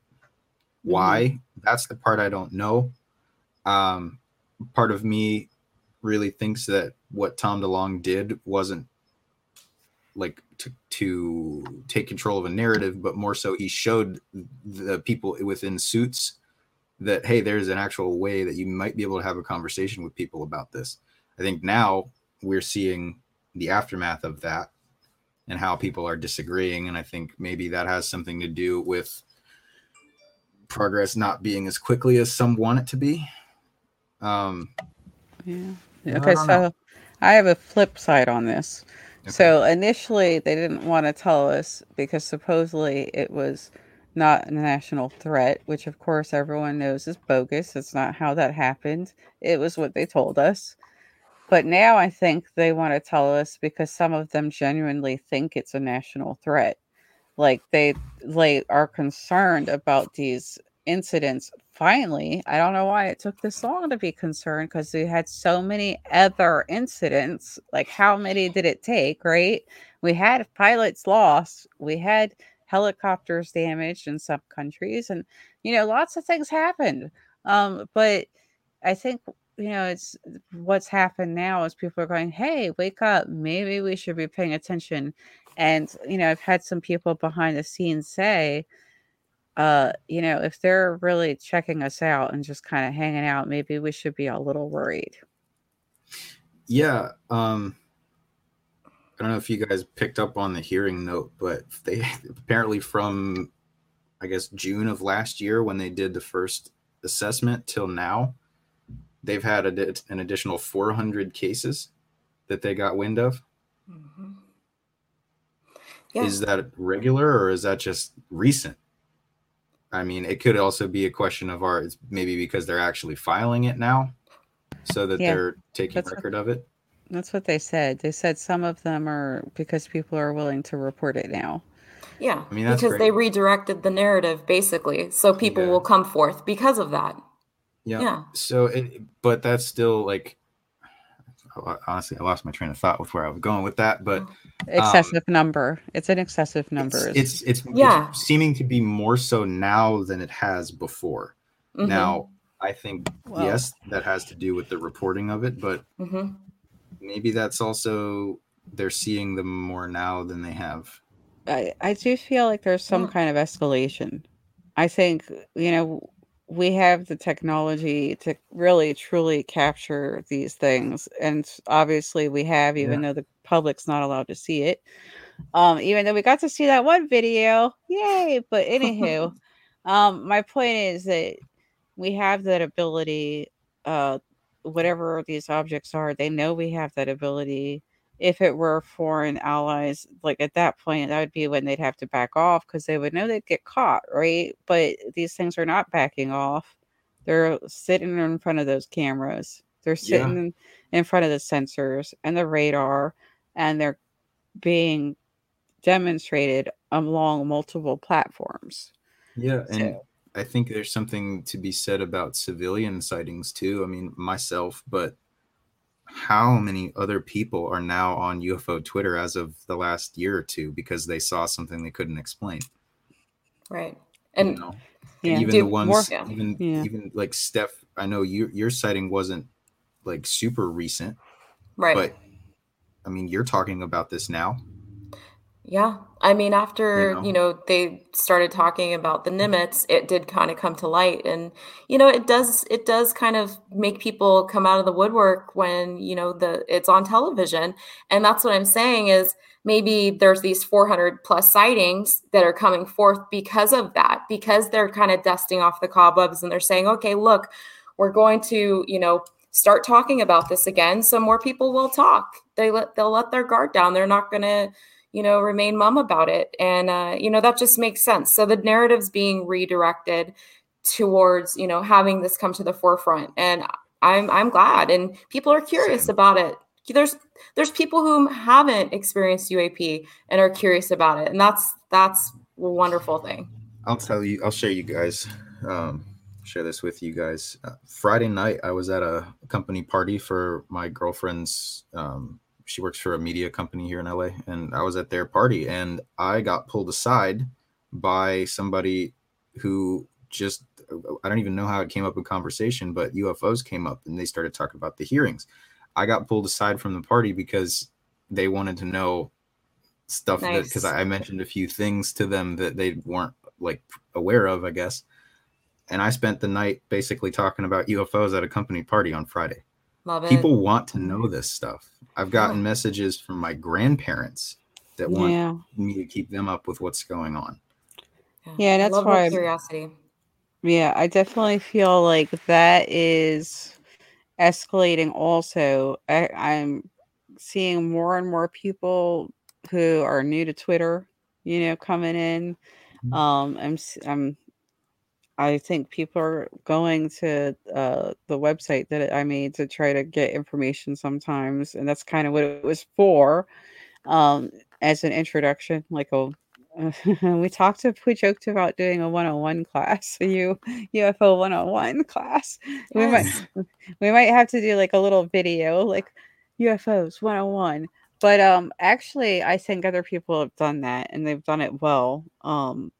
Why? Mm-hmm. That's the part I don't know. Um, part of me really thinks that what Tom DeLonge did wasn't like to, to take control of a narrative, but more so he showed the people within suits that hey, there's an actual way that you might be able to have a conversation with people about this. I think now we're seeing the aftermath of that and how people are disagreeing. And I think maybe that has something to do with progress not being as quickly as some want it to be. Um, yeah. Okay. So know. I have a flip side on this. Okay. So initially, they didn't want to tell us because supposedly it was not a national threat, which of course everyone knows is bogus. It's not how that happened. It was what they told us. But now I think they want to tell us because some of them genuinely think it's a national threat. Like they they are concerned about these incidents. Finally, I don't know why it took this long to be concerned because we had so many other incidents. Like how many did it take, right? We had pilots lost, we had helicopters damaged in some countries, and you know, lots of things happened. Um, but I think you know, it's what's happened now is people are going, hey, wake up. Maybe we should be paying attention. And, you know, I've had some people behind the scenes say, uh, you know, if they're really checking us out and just kind of hanging out, maybe we should be a little worried. Yeah. Um, I don't know if you guys picked up on the hearing note, but they apparently from, I guess, June of last year when they did the first assessment till now, they've had a, an additional 400 cases that they got wind of. Mm-hmm. Yeah. Is that regular or is that just recent? I mean, it could also be a question of ours, maybe because they're actually filing it now, so that yeah, they're taking record what, of it. That's what they said. They said some of them are because people are willing to report it now. Yeah, I mean, because great. they redirected the narrative basically, so people yeah. will come forth because of that. Yeah. yeah. So, it, but that's still like, honestly, I lost my train of thought with where I was going with that, but oh. Excessive um, number. It's an excessive number. It's it's, it's yeah. It's seeming to be more so now than it has before. Mm-hmm. Now, I think well, yes, that has to do with the reporting of it, but mm-hmm. maybe that's also they're seeing them more now than they have. I I do feel like there's some yeah. kind of escalation. I think you know we have the technology to really truly capture these things and obviously we have even yeah. though the public's not allowed to see it um even though we got to see that one video yay but anywho um my point is that we have that ability uh whatever these objects are they know we have that ability if it were foreign allies, like at that point, that would be when they'd have to back off because they would know they'd get caught, right? But these things are not backing off. They're sitting in front of those cameras. They're sitting yeah. in front of the sensors and the radar, and they're being demonstrated along multiple platforms. Yeah, and so. I think there's something to be said about civilian sightings too. I mean, myself, but how many other people are now on UFO Twitter as of the last year or two because they saw something they couldn't explain. Right. And, you know? yeah. and even Dude, the ones more, yeah. even yeah. even like Steph, I know you your sighting wasn't like super recent. Right. But I mean, you're talking about this now. Yeah. I mean, after, you know? you know, they started talking about the Nimitz, it did kind of come to light. And, you know, it does it does kind of make people come out of the woodwork when, you know, the it's on television. And that's what I'm saying is maybe there's these 400 plus sightings that are coming forth because of that, because they're kind of dusting off the cobwebs and they're saying, okay, look, we're going to, you know, start talking about this again so more people will talk. They let they'll let their guard down. They're not going to you know, remain mum about it. And, uh, you know, that just makes sense. So the narrative's being redirected towards, you know, having this come to the forefront. And I'm, I'm glad. And people are curious Same. about it. There's, there's people who haven't experienced UAP and are curious about it. And that's, that's a wonderful thing. I'll tell you, I'll share you guys, um, share this with you guys. Uh, Friday night, I was at a company party for my girlfriend's um, she works for a media company here in LA, and I was at their party, and I got pulled aside by somebody who just I don't even know how it came up in conversation, but UFOs came up, and they started talking about the hearings. I got pulled aside from the party because they wanted to know stuff nice. because I mentioned a few things to them that they weren't like aware of, I guess. And I spent the night basically talking about UFOs at a company party on Friday. Love it. People want to know this stuff. I've gotten yeah. messages from my grandparents that want yeah. me to keep them up with what's going on. Yeah, that's why curiosity. Yeah, I definitely feel like that is escalating. Also, I, I'm seeing more and more people who are new to Twitter, you know, coming in. Mm-hmm. Um, I'm I'm I think people are going to uh, the website that I made to try to get information sometimes, and that's kind of what it was for, um, as an introduction. Like a, we talked to, we joked about doing a 101 class, a U, UFO 101 class. Yes. We might, we might have to do like a little video, like UFOs 101. But um, actually, I think other people have done that, and they've done it well. Um,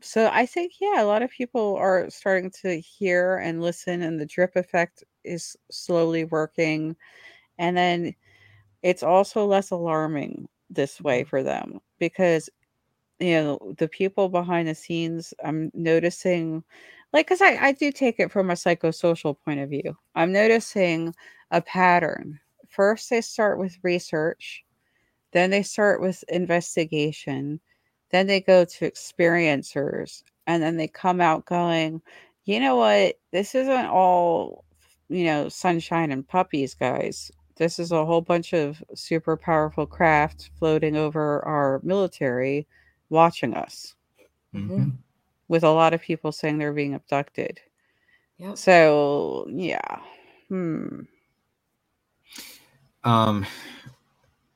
so I think yeah, a lot of people are starting to hear and listen, and the drip effect is slowly working. And then it's also less alarming this way mm-hmm. for them because you know the people behind the scenes. I'm noticing, like, because I I do take it from a psychosocial point of view. I'm noticing a pattern. First, they start with research, then they start with investigation then they go to experiencers and then they come out going, you know what? This isn't all, you know, sunshine and puppies, guys. This is a whole bunch of super powerful craft floating over our military watching us. Mm-hmm. with a lot of people saying they're being abducted. Yep. So yeah. Hmm. Um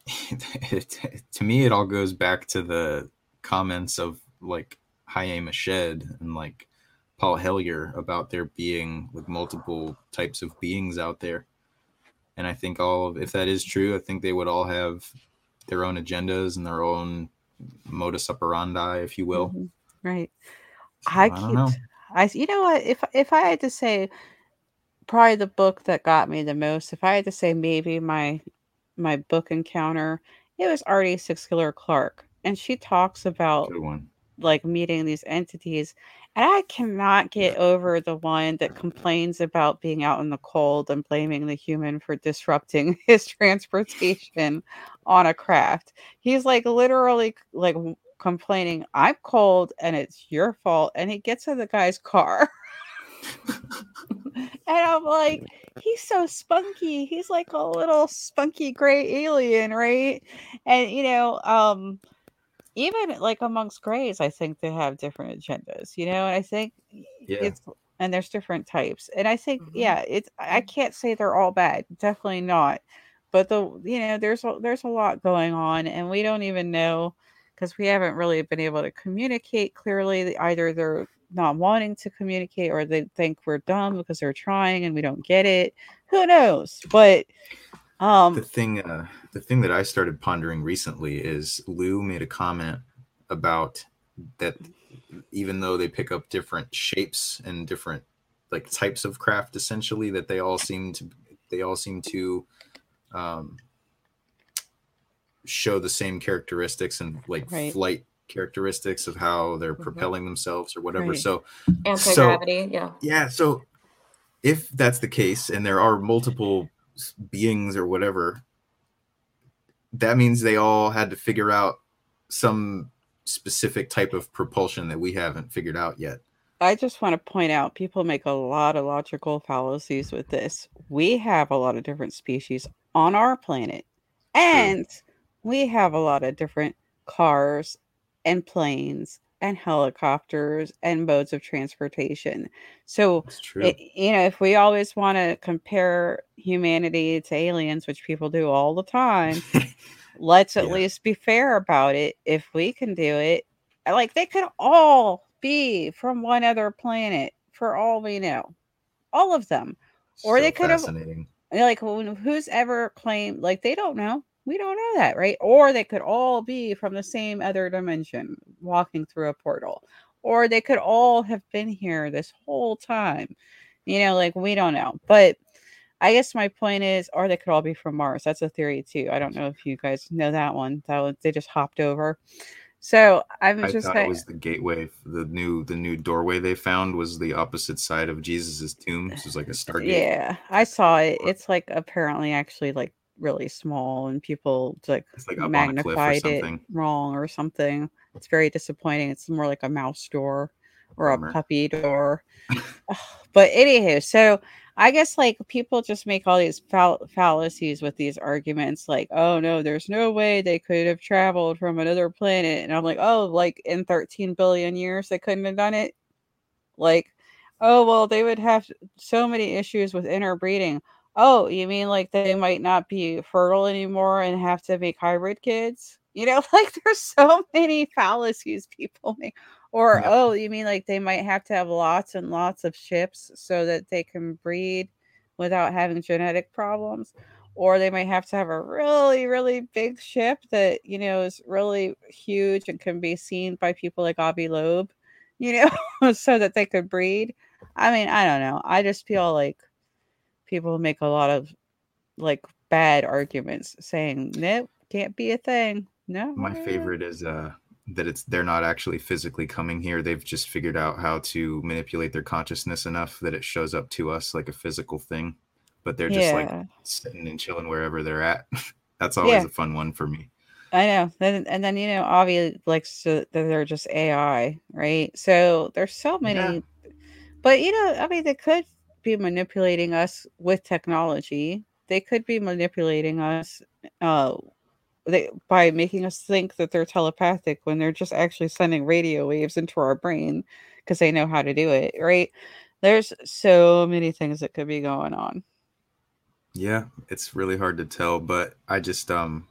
it, to me it all goes back to the comments of like Haim Eshed and like Paul Hellyer about there being like multiple types of beings out there. And I think all of if that is true, I think they would all have their own agendas and their own modus operandi, if you will. Mm-hmm. Right. So, I, I keep. I you know what if if I had to say probably the book that got me the most, if I had to say maybe my my book encounter, it was Ardy Sixkiller Clarke. And she talks about like meeting these entities. And I cannot get over the one that complains about being out in the cold and blaming the human for disrupting his transportation on a craft. He's like literally like complaining, I'm cold and it's your fault. And he gets in the guy's car. and I'm like, he's so spunky. He's like a little spunky gray alien, right? And you know, um, even like amongst grays, I think they have different agendas, you know, and I think yeah. it's and there's different types. And I think, mm-hmm. yeah, it's I can't say they're all bad, definitely not. But the you know, there's a there's a lot going on, and we don't even know because we haven't really been able to communicate clearly. Either they're not wanting to communicate or they think we're dumb because they're trying and we don't get it. Who knows? But um the thing uh the thing that I started pondering recently is Lou made a comment about that even though they pick up different shapes and different like types of craft essentially that they all seem to they all seem to um show the same characteristics and like right. flight characteristics of how they're mm-hmm. propelling themselves or whatever. Right. So anti-gravity, so, yeah. Yeah. So if that's the case and there are multiple beings or whatever, that means they all had to figure out some specific type of propulsion that we haven't figured out yet. I just want to point out people make a lot of logical fallacies with this. We have a lot of different species on our planet, and True. we have a lot of different cars and planes and helicopters and modes of transportation. So, it, eh, you know, if we always want to compare humanity to aliens, which people do all the time, let's at yeah. least be fair about it. If we can do it, eh, like they could all be from one other planet for all we know, all of them, or so they could have. Like, who's ever claimed? Like, they don't know we don't know that, right? Or they could all be from the same other dimension walking through a portal. Or they could all have been here this whole time. You know, like we don't know. But I guess my point is, or they could all be from Mars. That's a theory too. I don't know if you guys know that one. That was, they just hopped over. So I'm I just thought it was the gateway. The new the new doorway they found was the opposite side of Jesus's tomb. This is like a stargate. Yeah, I saw it. It's like apparently actually like really small and people like, like magnified it wrong or something. It's very disappointing. It's more like a mouse door or a puppy door. but anywho, so I guess like people just make all these fall- fallacies with these arguments, like, oh no, there's no way they could have traveled from another planet. And I'm like, oh, like in 13 billion years, they couldn't have done it. Like, oh, well, they would have so many issues with interbreeding. Oh, you mean like they might not be fertile anymore and have to make hybrid kids? You know, like there's so many fallacies people make. Or, yeah. oh, you mean like they might have to have lots and lots of ships so that they can breed without having genetic problems? Or they might have to have a really, really big ship that, you know, is really huge and can be seen by people like Avi Loeb, you know, so that they could breed. I mean, I don't know. I just feel like people make a lot of like bad arguments saying nope can't be a thing no my favorite is uh that it's they're not actually physically coming here they've just figured out how to manipulate their consciousness enough that it shows up to us like a physical thing but they're just yeah. like sitting and chilling wherever they're at that's always yeah. a fun one for me I know. And, and then, you know, obviously, like, so they're just AI, right? So there's so many. Yeah. But, you know, I mean, they could be manipulating us with technology. They could be manipulating us uh, they, by making us think that they're telepathic when they're just actually sending radio waves into our brain. because they know how to do it, right? There's so many things that could be going on. Yeah, it's really hard to tell, but I just um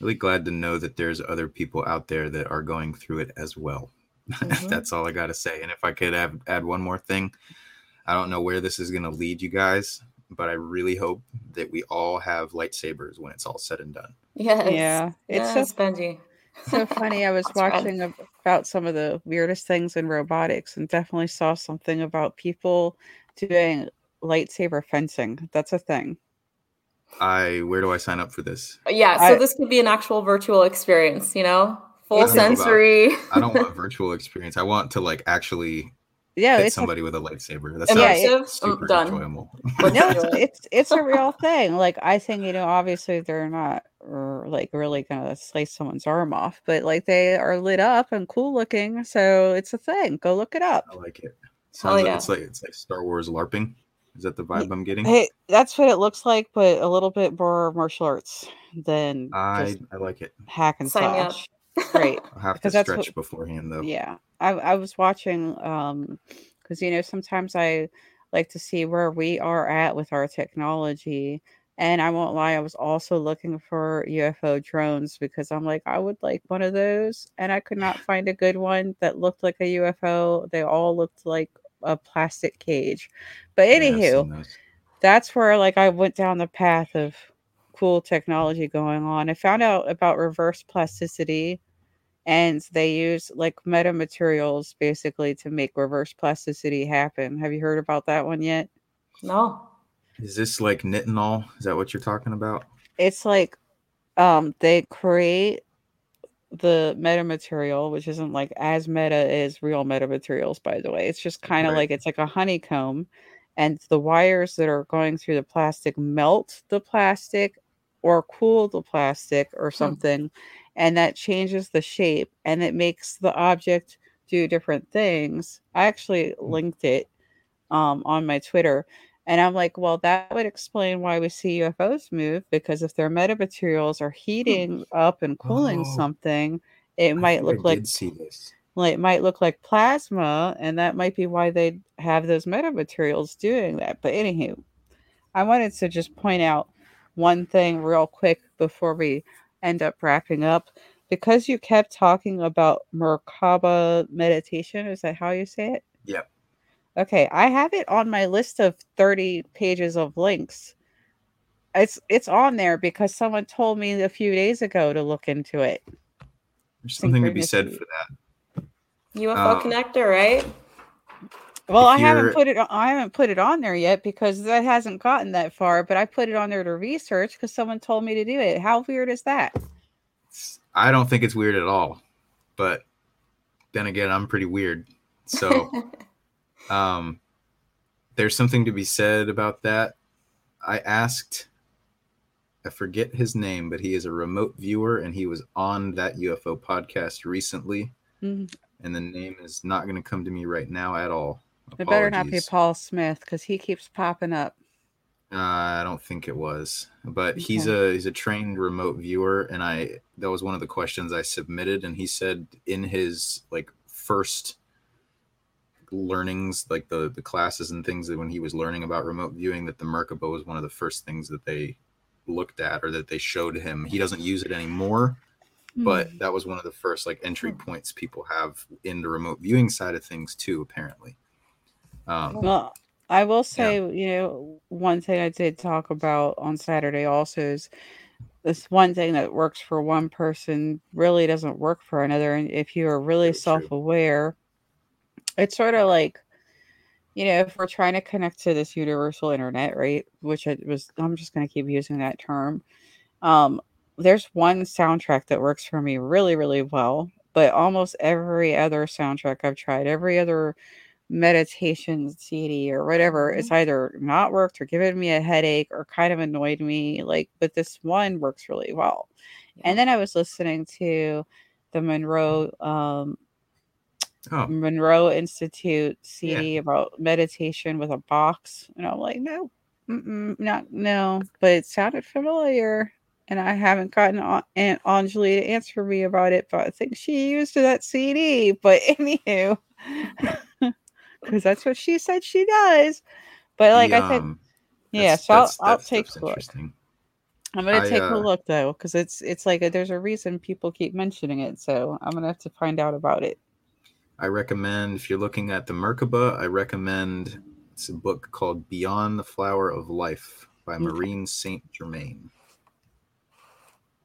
really glad to know that there's other people out there that are going through it as well. Mm-hmm. That's all I got to say. And if I could add, add one more thing, I don't know where this is going to lead you guys, but I really hope that we all have lightsabers when it's all said and done. Yes. Yeah. It's yes, so, Benji. so funny. I was watching right. about some of the weirdest things in robotics and definitely saw something about people doing lightsaber fencing. That's a thing. I where do I sign up for this? Yeah, so I, this could be an actual virtual experience, you know? Full sensory. About, I don't want a virtual experience. I want to like actually yeah, hit somebody a, with a lightsaber. That's yeah, super done. enjoyable. no, it's, it's it's a real thing. Like I think you know, obviously they're not or like really gonna slice someone's arm off, but like they are lit up and cool looking, so it's a thing. Go look it up. I like it. Sounds oh, like yeah. it's like it's like Star Wars LARPing. Is that the vibe I'm getting? Hey, that's what it looks like, but a little bit more martial arts than I I like it. Hack and slash. Great. I'll have to stretch what, beforehand though. Yeah. I, I was watching um because you know sometimes I like to see where we are at with our technology. And I won't lie, I was also looking for UFO drones because I'm like, I would like one of those. And I could not find a good one that looked like a UFO. They all looked like a plastic cage. But anywho, yeah, that's where like I went down the path of cool technology going on. I found out about reverse plasticity and they use like metamaterials basically to make reverse plasticity happen. Have you heard about that one yet? No. Is this like nitinol? Is that what you're talking about? It's like um they create the metamaterial, which isn't like as meta as real metamaterials, by the way. It's just kind of right. like it's like a honeycomb, and the wires that are going through the plastic melt the plastic or cool the plastic or hmm. something, hmm. And that changes the shape and it makes the object do different things. I actually hmm. linked it um, on my Twitter. And I'm like, well, that would explain why we see UFOs move because if their metamaterials are heating up and cooling oh, something, it might look like see this. Like it might look like plasma, and that might be why they have those metamaterials doing that. But anywho, I wanted to just point out one thing real quick before we end up wrapping up. Because you kept talking about Merkaba meditation, is that how you say it? Yep. Okay, I have it on my list of 30 pages of links. It's it's on there because someone told me a few days ago to look into it. There's something to be said for that. UFO um, connector, right? Well, I haven't put it I haven't put it on there yet because that hasn't gotten that far, but I put it on there to research because someone told me to do it. How weird is that? I don't think it's weird at all. But then again, I'm pretty weird. So Um, there's something to be said about that. I asked, I forget his name, but he is a remote viewer and he was on that UFO podcast recently. Mm-hmm. And the name is not going to come to me right now at all. Apologies. It better not be Paul Smith because he keeps popping up. Uh, I don't think it was, but okay. he's a he's a trained remote viewer, and I that was one of the questions I submitted, and he said in his like first learnings, like the the classes and things that when he was learning about remote viewing, that the Merkaba was one of the first things that they looked at or that they showed him. He doesn't use it anymore, mm. but that was one of the first like entry hmm. points people have in the remote viewing side of things too. Apparently. Um, well, I will say, yeah. you know, one thing I did talk about on Saturday also is this one thing that works for one person really doesn't work for another. And if you are really self aware, it's sort of like you know if we're trying to connect to this universal internet right which it was i'm just going to keep using that term um there's one soundtrack that works for me really really well but almost every other soundtrack i've tried every other meditation cd or whatever mm-hmm. it's either not worked or given me a headache or kind of annoyed me like but this one works really well yeah. and then i was listening to the monroe um oh. Monroe Institute CD yeah. about meditation with a box, and I'm like, no, not no, but it sounded familiar, and I haven't gotten Aunt Anjali to answer me about it, but I think she used that CD. But anywho, because that's what she said she does. But like the, I think, um, yeah. So I'll, I'll take a look. I'm gonna I, take uh, a look though, because it's it's like a, there's a reason people keep mentioning it. So I'm gonna have to find out about it. I recommend if you're looking at the Merkaba, I recommend it's a book called Beyond the Flower of Life by okay. Maureen Saint Germain.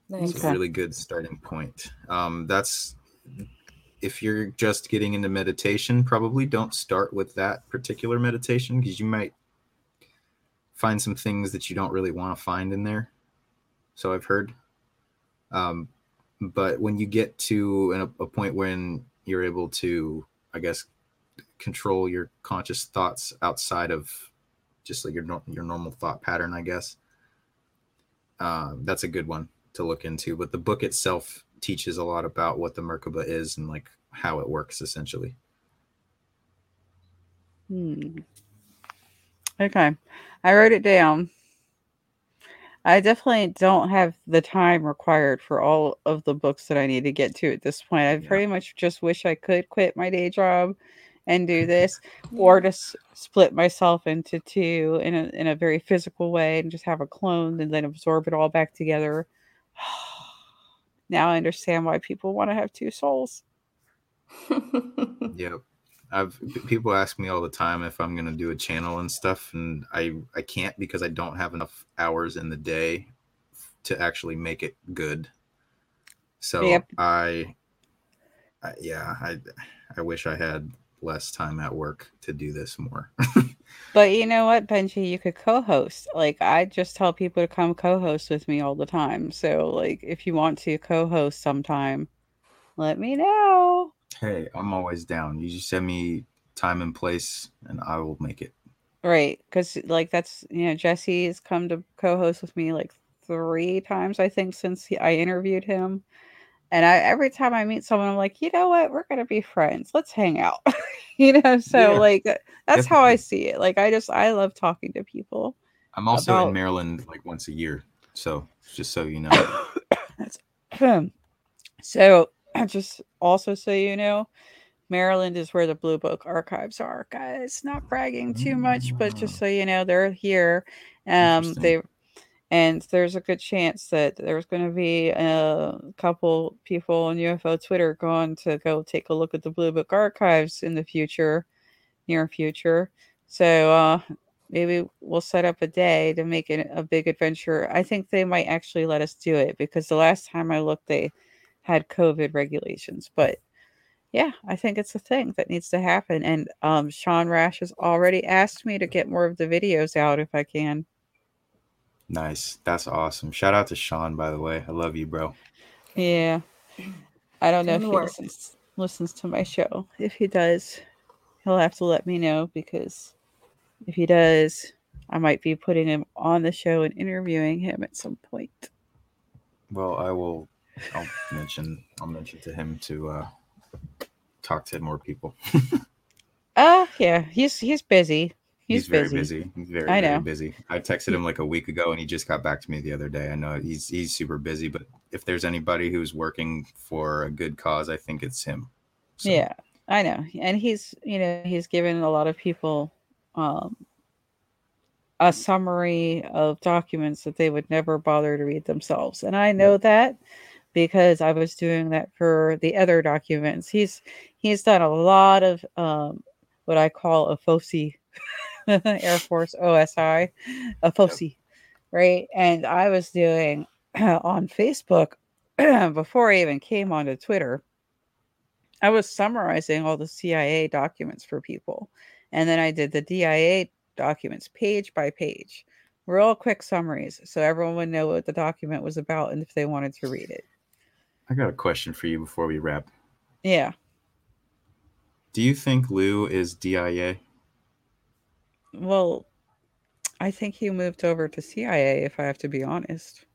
Nice. It's a really good starting point. Um, that's if you're just getting into meditation, probably don't start with that particular meditation because you might find some things that you don't really want to find in there. So I've heard. Um, but when you get to an, a point when you're able to, I guess, control your conscious thoughts outside of just like your your normal thought pattern, I guess. Uh, that's a good one to look into. But the book itself teaches a lot about what the Merkaba is and like how it works essentially. Hmm. Okay. I wrote it down. I definitely don't have the time required for all of the books that I need to get to at this point. I yeah. pretty much just wish I could quit my day job and do this or just split myself into two in a in a very physical way and just have a clone and then absorb it all back together. now I understand why people want to have two souls. yep. I've people ask me all the time if I'm gonna do a channel and stuff, and I I can't because I don't have enough hours in the day to actually make it good. So yep. I, I, yeah, I I wish I had less time at work to do this more. but you know what, Benji, you could co-host. Like I just tell people to come co-host with me all the time. So like if you want to co-host sometime, let me know. Hey, I'm always down. You just send me time and place, and I will make it. Right, because like that's you know Jesse has come to co-host with me like three times I think since he, I interviewed him, and I every time I meet someone I'm like, you know what, we're gonna be friends. Let's hang out. you know, so yeah, like that's definitely. how I see it. Like I just I love talking to people. I'm also about... in Maryland like once a year, so just so you know. that's so just also so you know, Maryland is where the Blue Book archives are, guys. Not bragging too much, but just so you know, they're here. Um, they and there's a good chance that there's going to be a couple people on UFO Twitter going to go take a look at the Blue Book archives in the future, near future. So uh, maybe we'll set up a day to make it a big adventure. I think they might actually let us do it because the last time I looked, they had COVID regulations. But yeah, I think it's a thing that needs to happen. And um, Sean Rash has already asked me to get more of the videos out if I can. Nice. That's awesome. Shout out to Sean, by the way. I love you, bro. Yeah. I don't know if he listens, listens to my show. If he does, he'll have to let me know because if he does, I might be putting him on the show and interviewing him at some point. Well, I will I'll mention I'll mention to him to uh, talk to more people. uh yeah, he's he's busy. He's, he's very busy. busy. He's very, I know. very busy. I texted him like a week ago and he just got back to me the other day. I know he's he's super busy, but if there's anybody who's working for a good cause, I think it's him. So. Yeah, I know. And he's you know, he's given a lot of people um a summary of documents that they would never bother to read themselves. And I know that because I was doing that for the other documents. He's he's done a lot of um, what I call a FOSI, Air Force OSI, a FOSI, right? And I was doing on Facebook before I even came onto Twitter. I was summarizing all the CIA documents for people, and then I did the DIA documents page by page real quick summaries so everyone would know what the document was about and if they wanted to read it. I got a question for you before we wrap. Yeah. Do you think Lou is DIA? Well, I think he moved over to CIA if I have to be honest.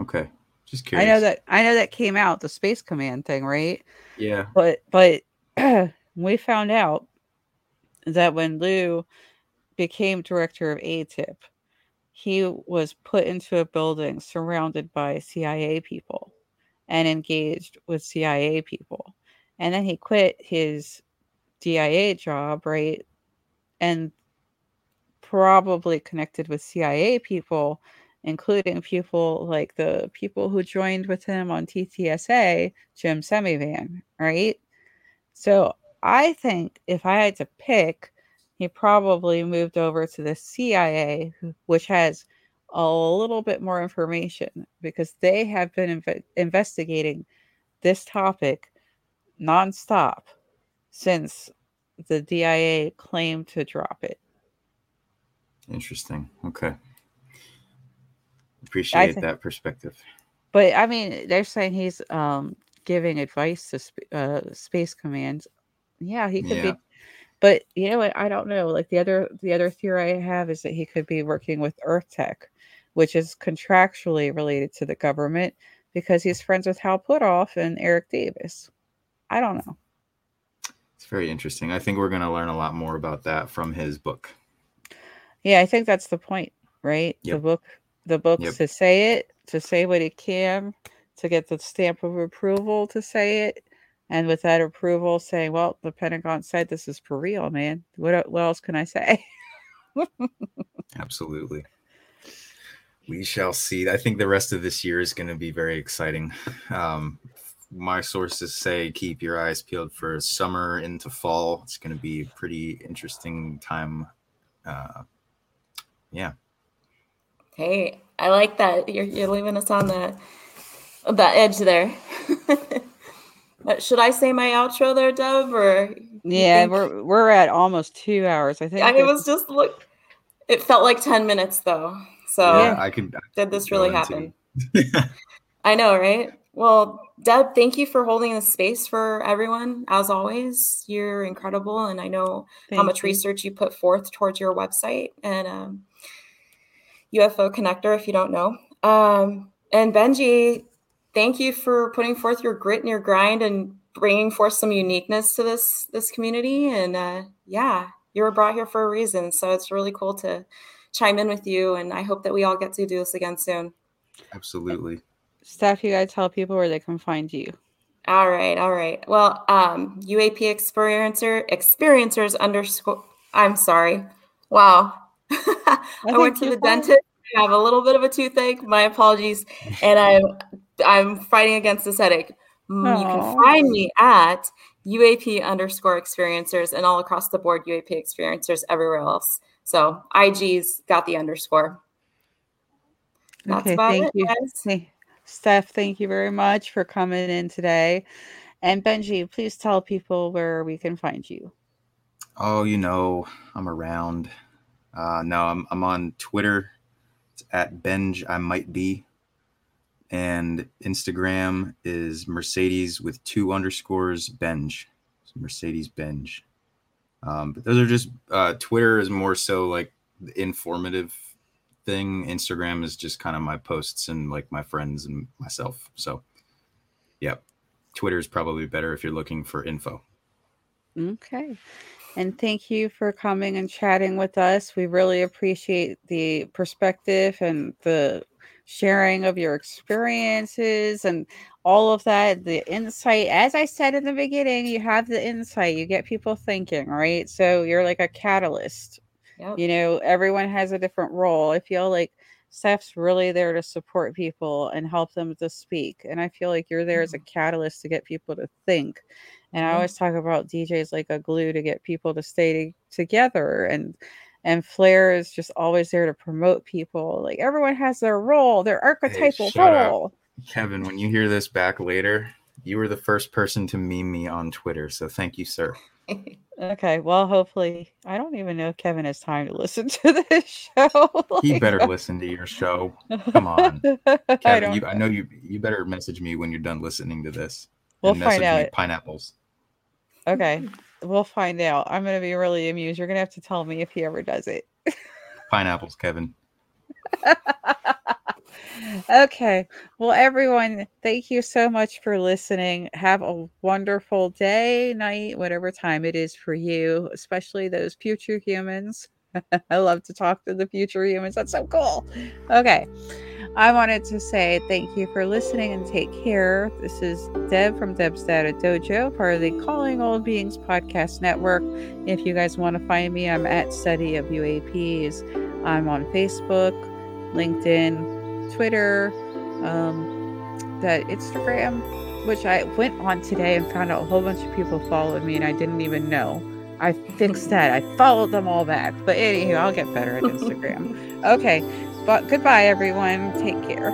Okay. Just curious. I know that I know that came out the Space Command thing, right? Yeah. But but we found out that when Lou became director of AATIP, he was put into a building surrounded by CIA people and engaged with CIA people. and then he quit his DIA job, right? And probably connected with CIA people, including people like the people who joined with him on TTSA, Jim Semivan, right? So I think if I had to pick, he probably moved over to the CIA, which has a little bit more information because they have been inv- investigating this topic nonstop since the DIA claimed to drop it. Interesting. Okay. Appreciate that perspective. But I mean, they're saying he's um, giving advice to sp- uh, Space Command. Yeah, he could yeah. be. But you know what? I don't know. Like the other the other theory I have is that he could be working with Earth Tech, which is contractually related to the government because he's friends with Hal Puthoff and Eric Davis. I don't know. It's very interesting. I think we're going to learn a lot more about that from his book. Yeah, I think that's the point, right? Yep. The book, the book yep. to say it, to say what it can, to get the stamp of approval to say it, and with that approval, saying, "Well, the Pentagon said this is for real, man. What what else can I say?" Absolutely. We shall see. I think the rest of this year is going to be very exciting. Um, my sources say keep your eyes peeled for summer into fall. It's going to be a pretty interesting time. Uh, yeah. Hey, I like that. You're you're leaving us on the that edge there. Should I say my outro there, Deb? Or yeah, think... we're we're at almost two hours. I think I was just look. It felt like ten minutes though. So yeah, I can. did this really happen? I know, right? Well, Deb, thank you for holding the space for everyone. As always, you're incredible, and I know thank how much you. research you put forth towards your website and um, UFO Connector. If you don't know, um, and Benji, thank you for putting forth your grit and your grind and bringing forth some uniqueness to this this community. And uh, yeah, you were brought here for a reason, so it's really cool to chime in with you. And I hope that we all get to do this again soon. Absolutely. Steph, you gotta tell people where they can find you. All right, all right. Well, um, UAP experiencer experiencers underscore. I'm sorry. Wow. I, I went to the fine. dentist. I have a little bit of a toothache. My apologies, and I'm I'm fighting against this headache. Aww. You can find me at UAP underscore experiencers and all across the board UAP experiencers everywhere else. So IG's got the underscore. That's okay, thank it, you. Guys. Steph, thank you very much for coming in today. And Benji, please tell people where we can find you. Oh, you know, I'm around. Uh, no, I'm I'm on Twitter. It's at Benj I might be. And Instagram is Mercedes with two underscores Benj. So Mercedes Benj. Um, but those are just uh, Twitter is more so like informative thing. Instagram is just kind of my posts and like my friends and myself. So, yeah, Twitter is probably better if you're looking for info. Okay. And thank you for coming and chatting with us. We really appreciate the perspective and the sharing of your experiences and all of that, the insight. As I said in the beginning, you have the insight, you get people thinking, right? So you're like a catalyst Yep. You know, everyone has a different role. I feel like Steph's really there to support people and help them to speak. And I feel like you're there mm-hmm. as a mm-hmm. catalyst to get people to think. And mm-hmm. I always talk about DJs like a glue to get people to stay together. And and Flair is just always there to promote people. Like everyone has their role, their archetypal hey, role. Up. Kevin, when you hear this back later, you were the first person to meme me on Twitter. So thank you, sir. Okay, well, hopefully, I don't even know if Kevin has time to listen to this show. like, he better uh listen to your show. Come on, Kevin. I, you, I know you. You better message me when you're done listening to this. We'll find out. pineapples. Okay, we'll find out. I'm gonna be really amused. You're gonna have to tell me if he ever does it. pineapples, Kevin. Okay. Well, everyone, thank you so much for listening. Have a wonderful day, night, whatever time it is for you, especially those future humans. I love to talk to the future humans. That's so cool. Okay. I wanted to say thank you for listening and take care. This is Deb from Deb's Data Dojo, part of the Calling All Beings podcast network. If you guys want to find me, I'm at Study of UAPs. I'm on Facebook, LinkedIn, Twitter, um, that Instagram, which I went on today and found out a whole bunch of people followed me and I didn't even know. I fixed that. I followed them all back. But anywho, I'll get better at Instagram. okay. But goodbye, everyone. Take care.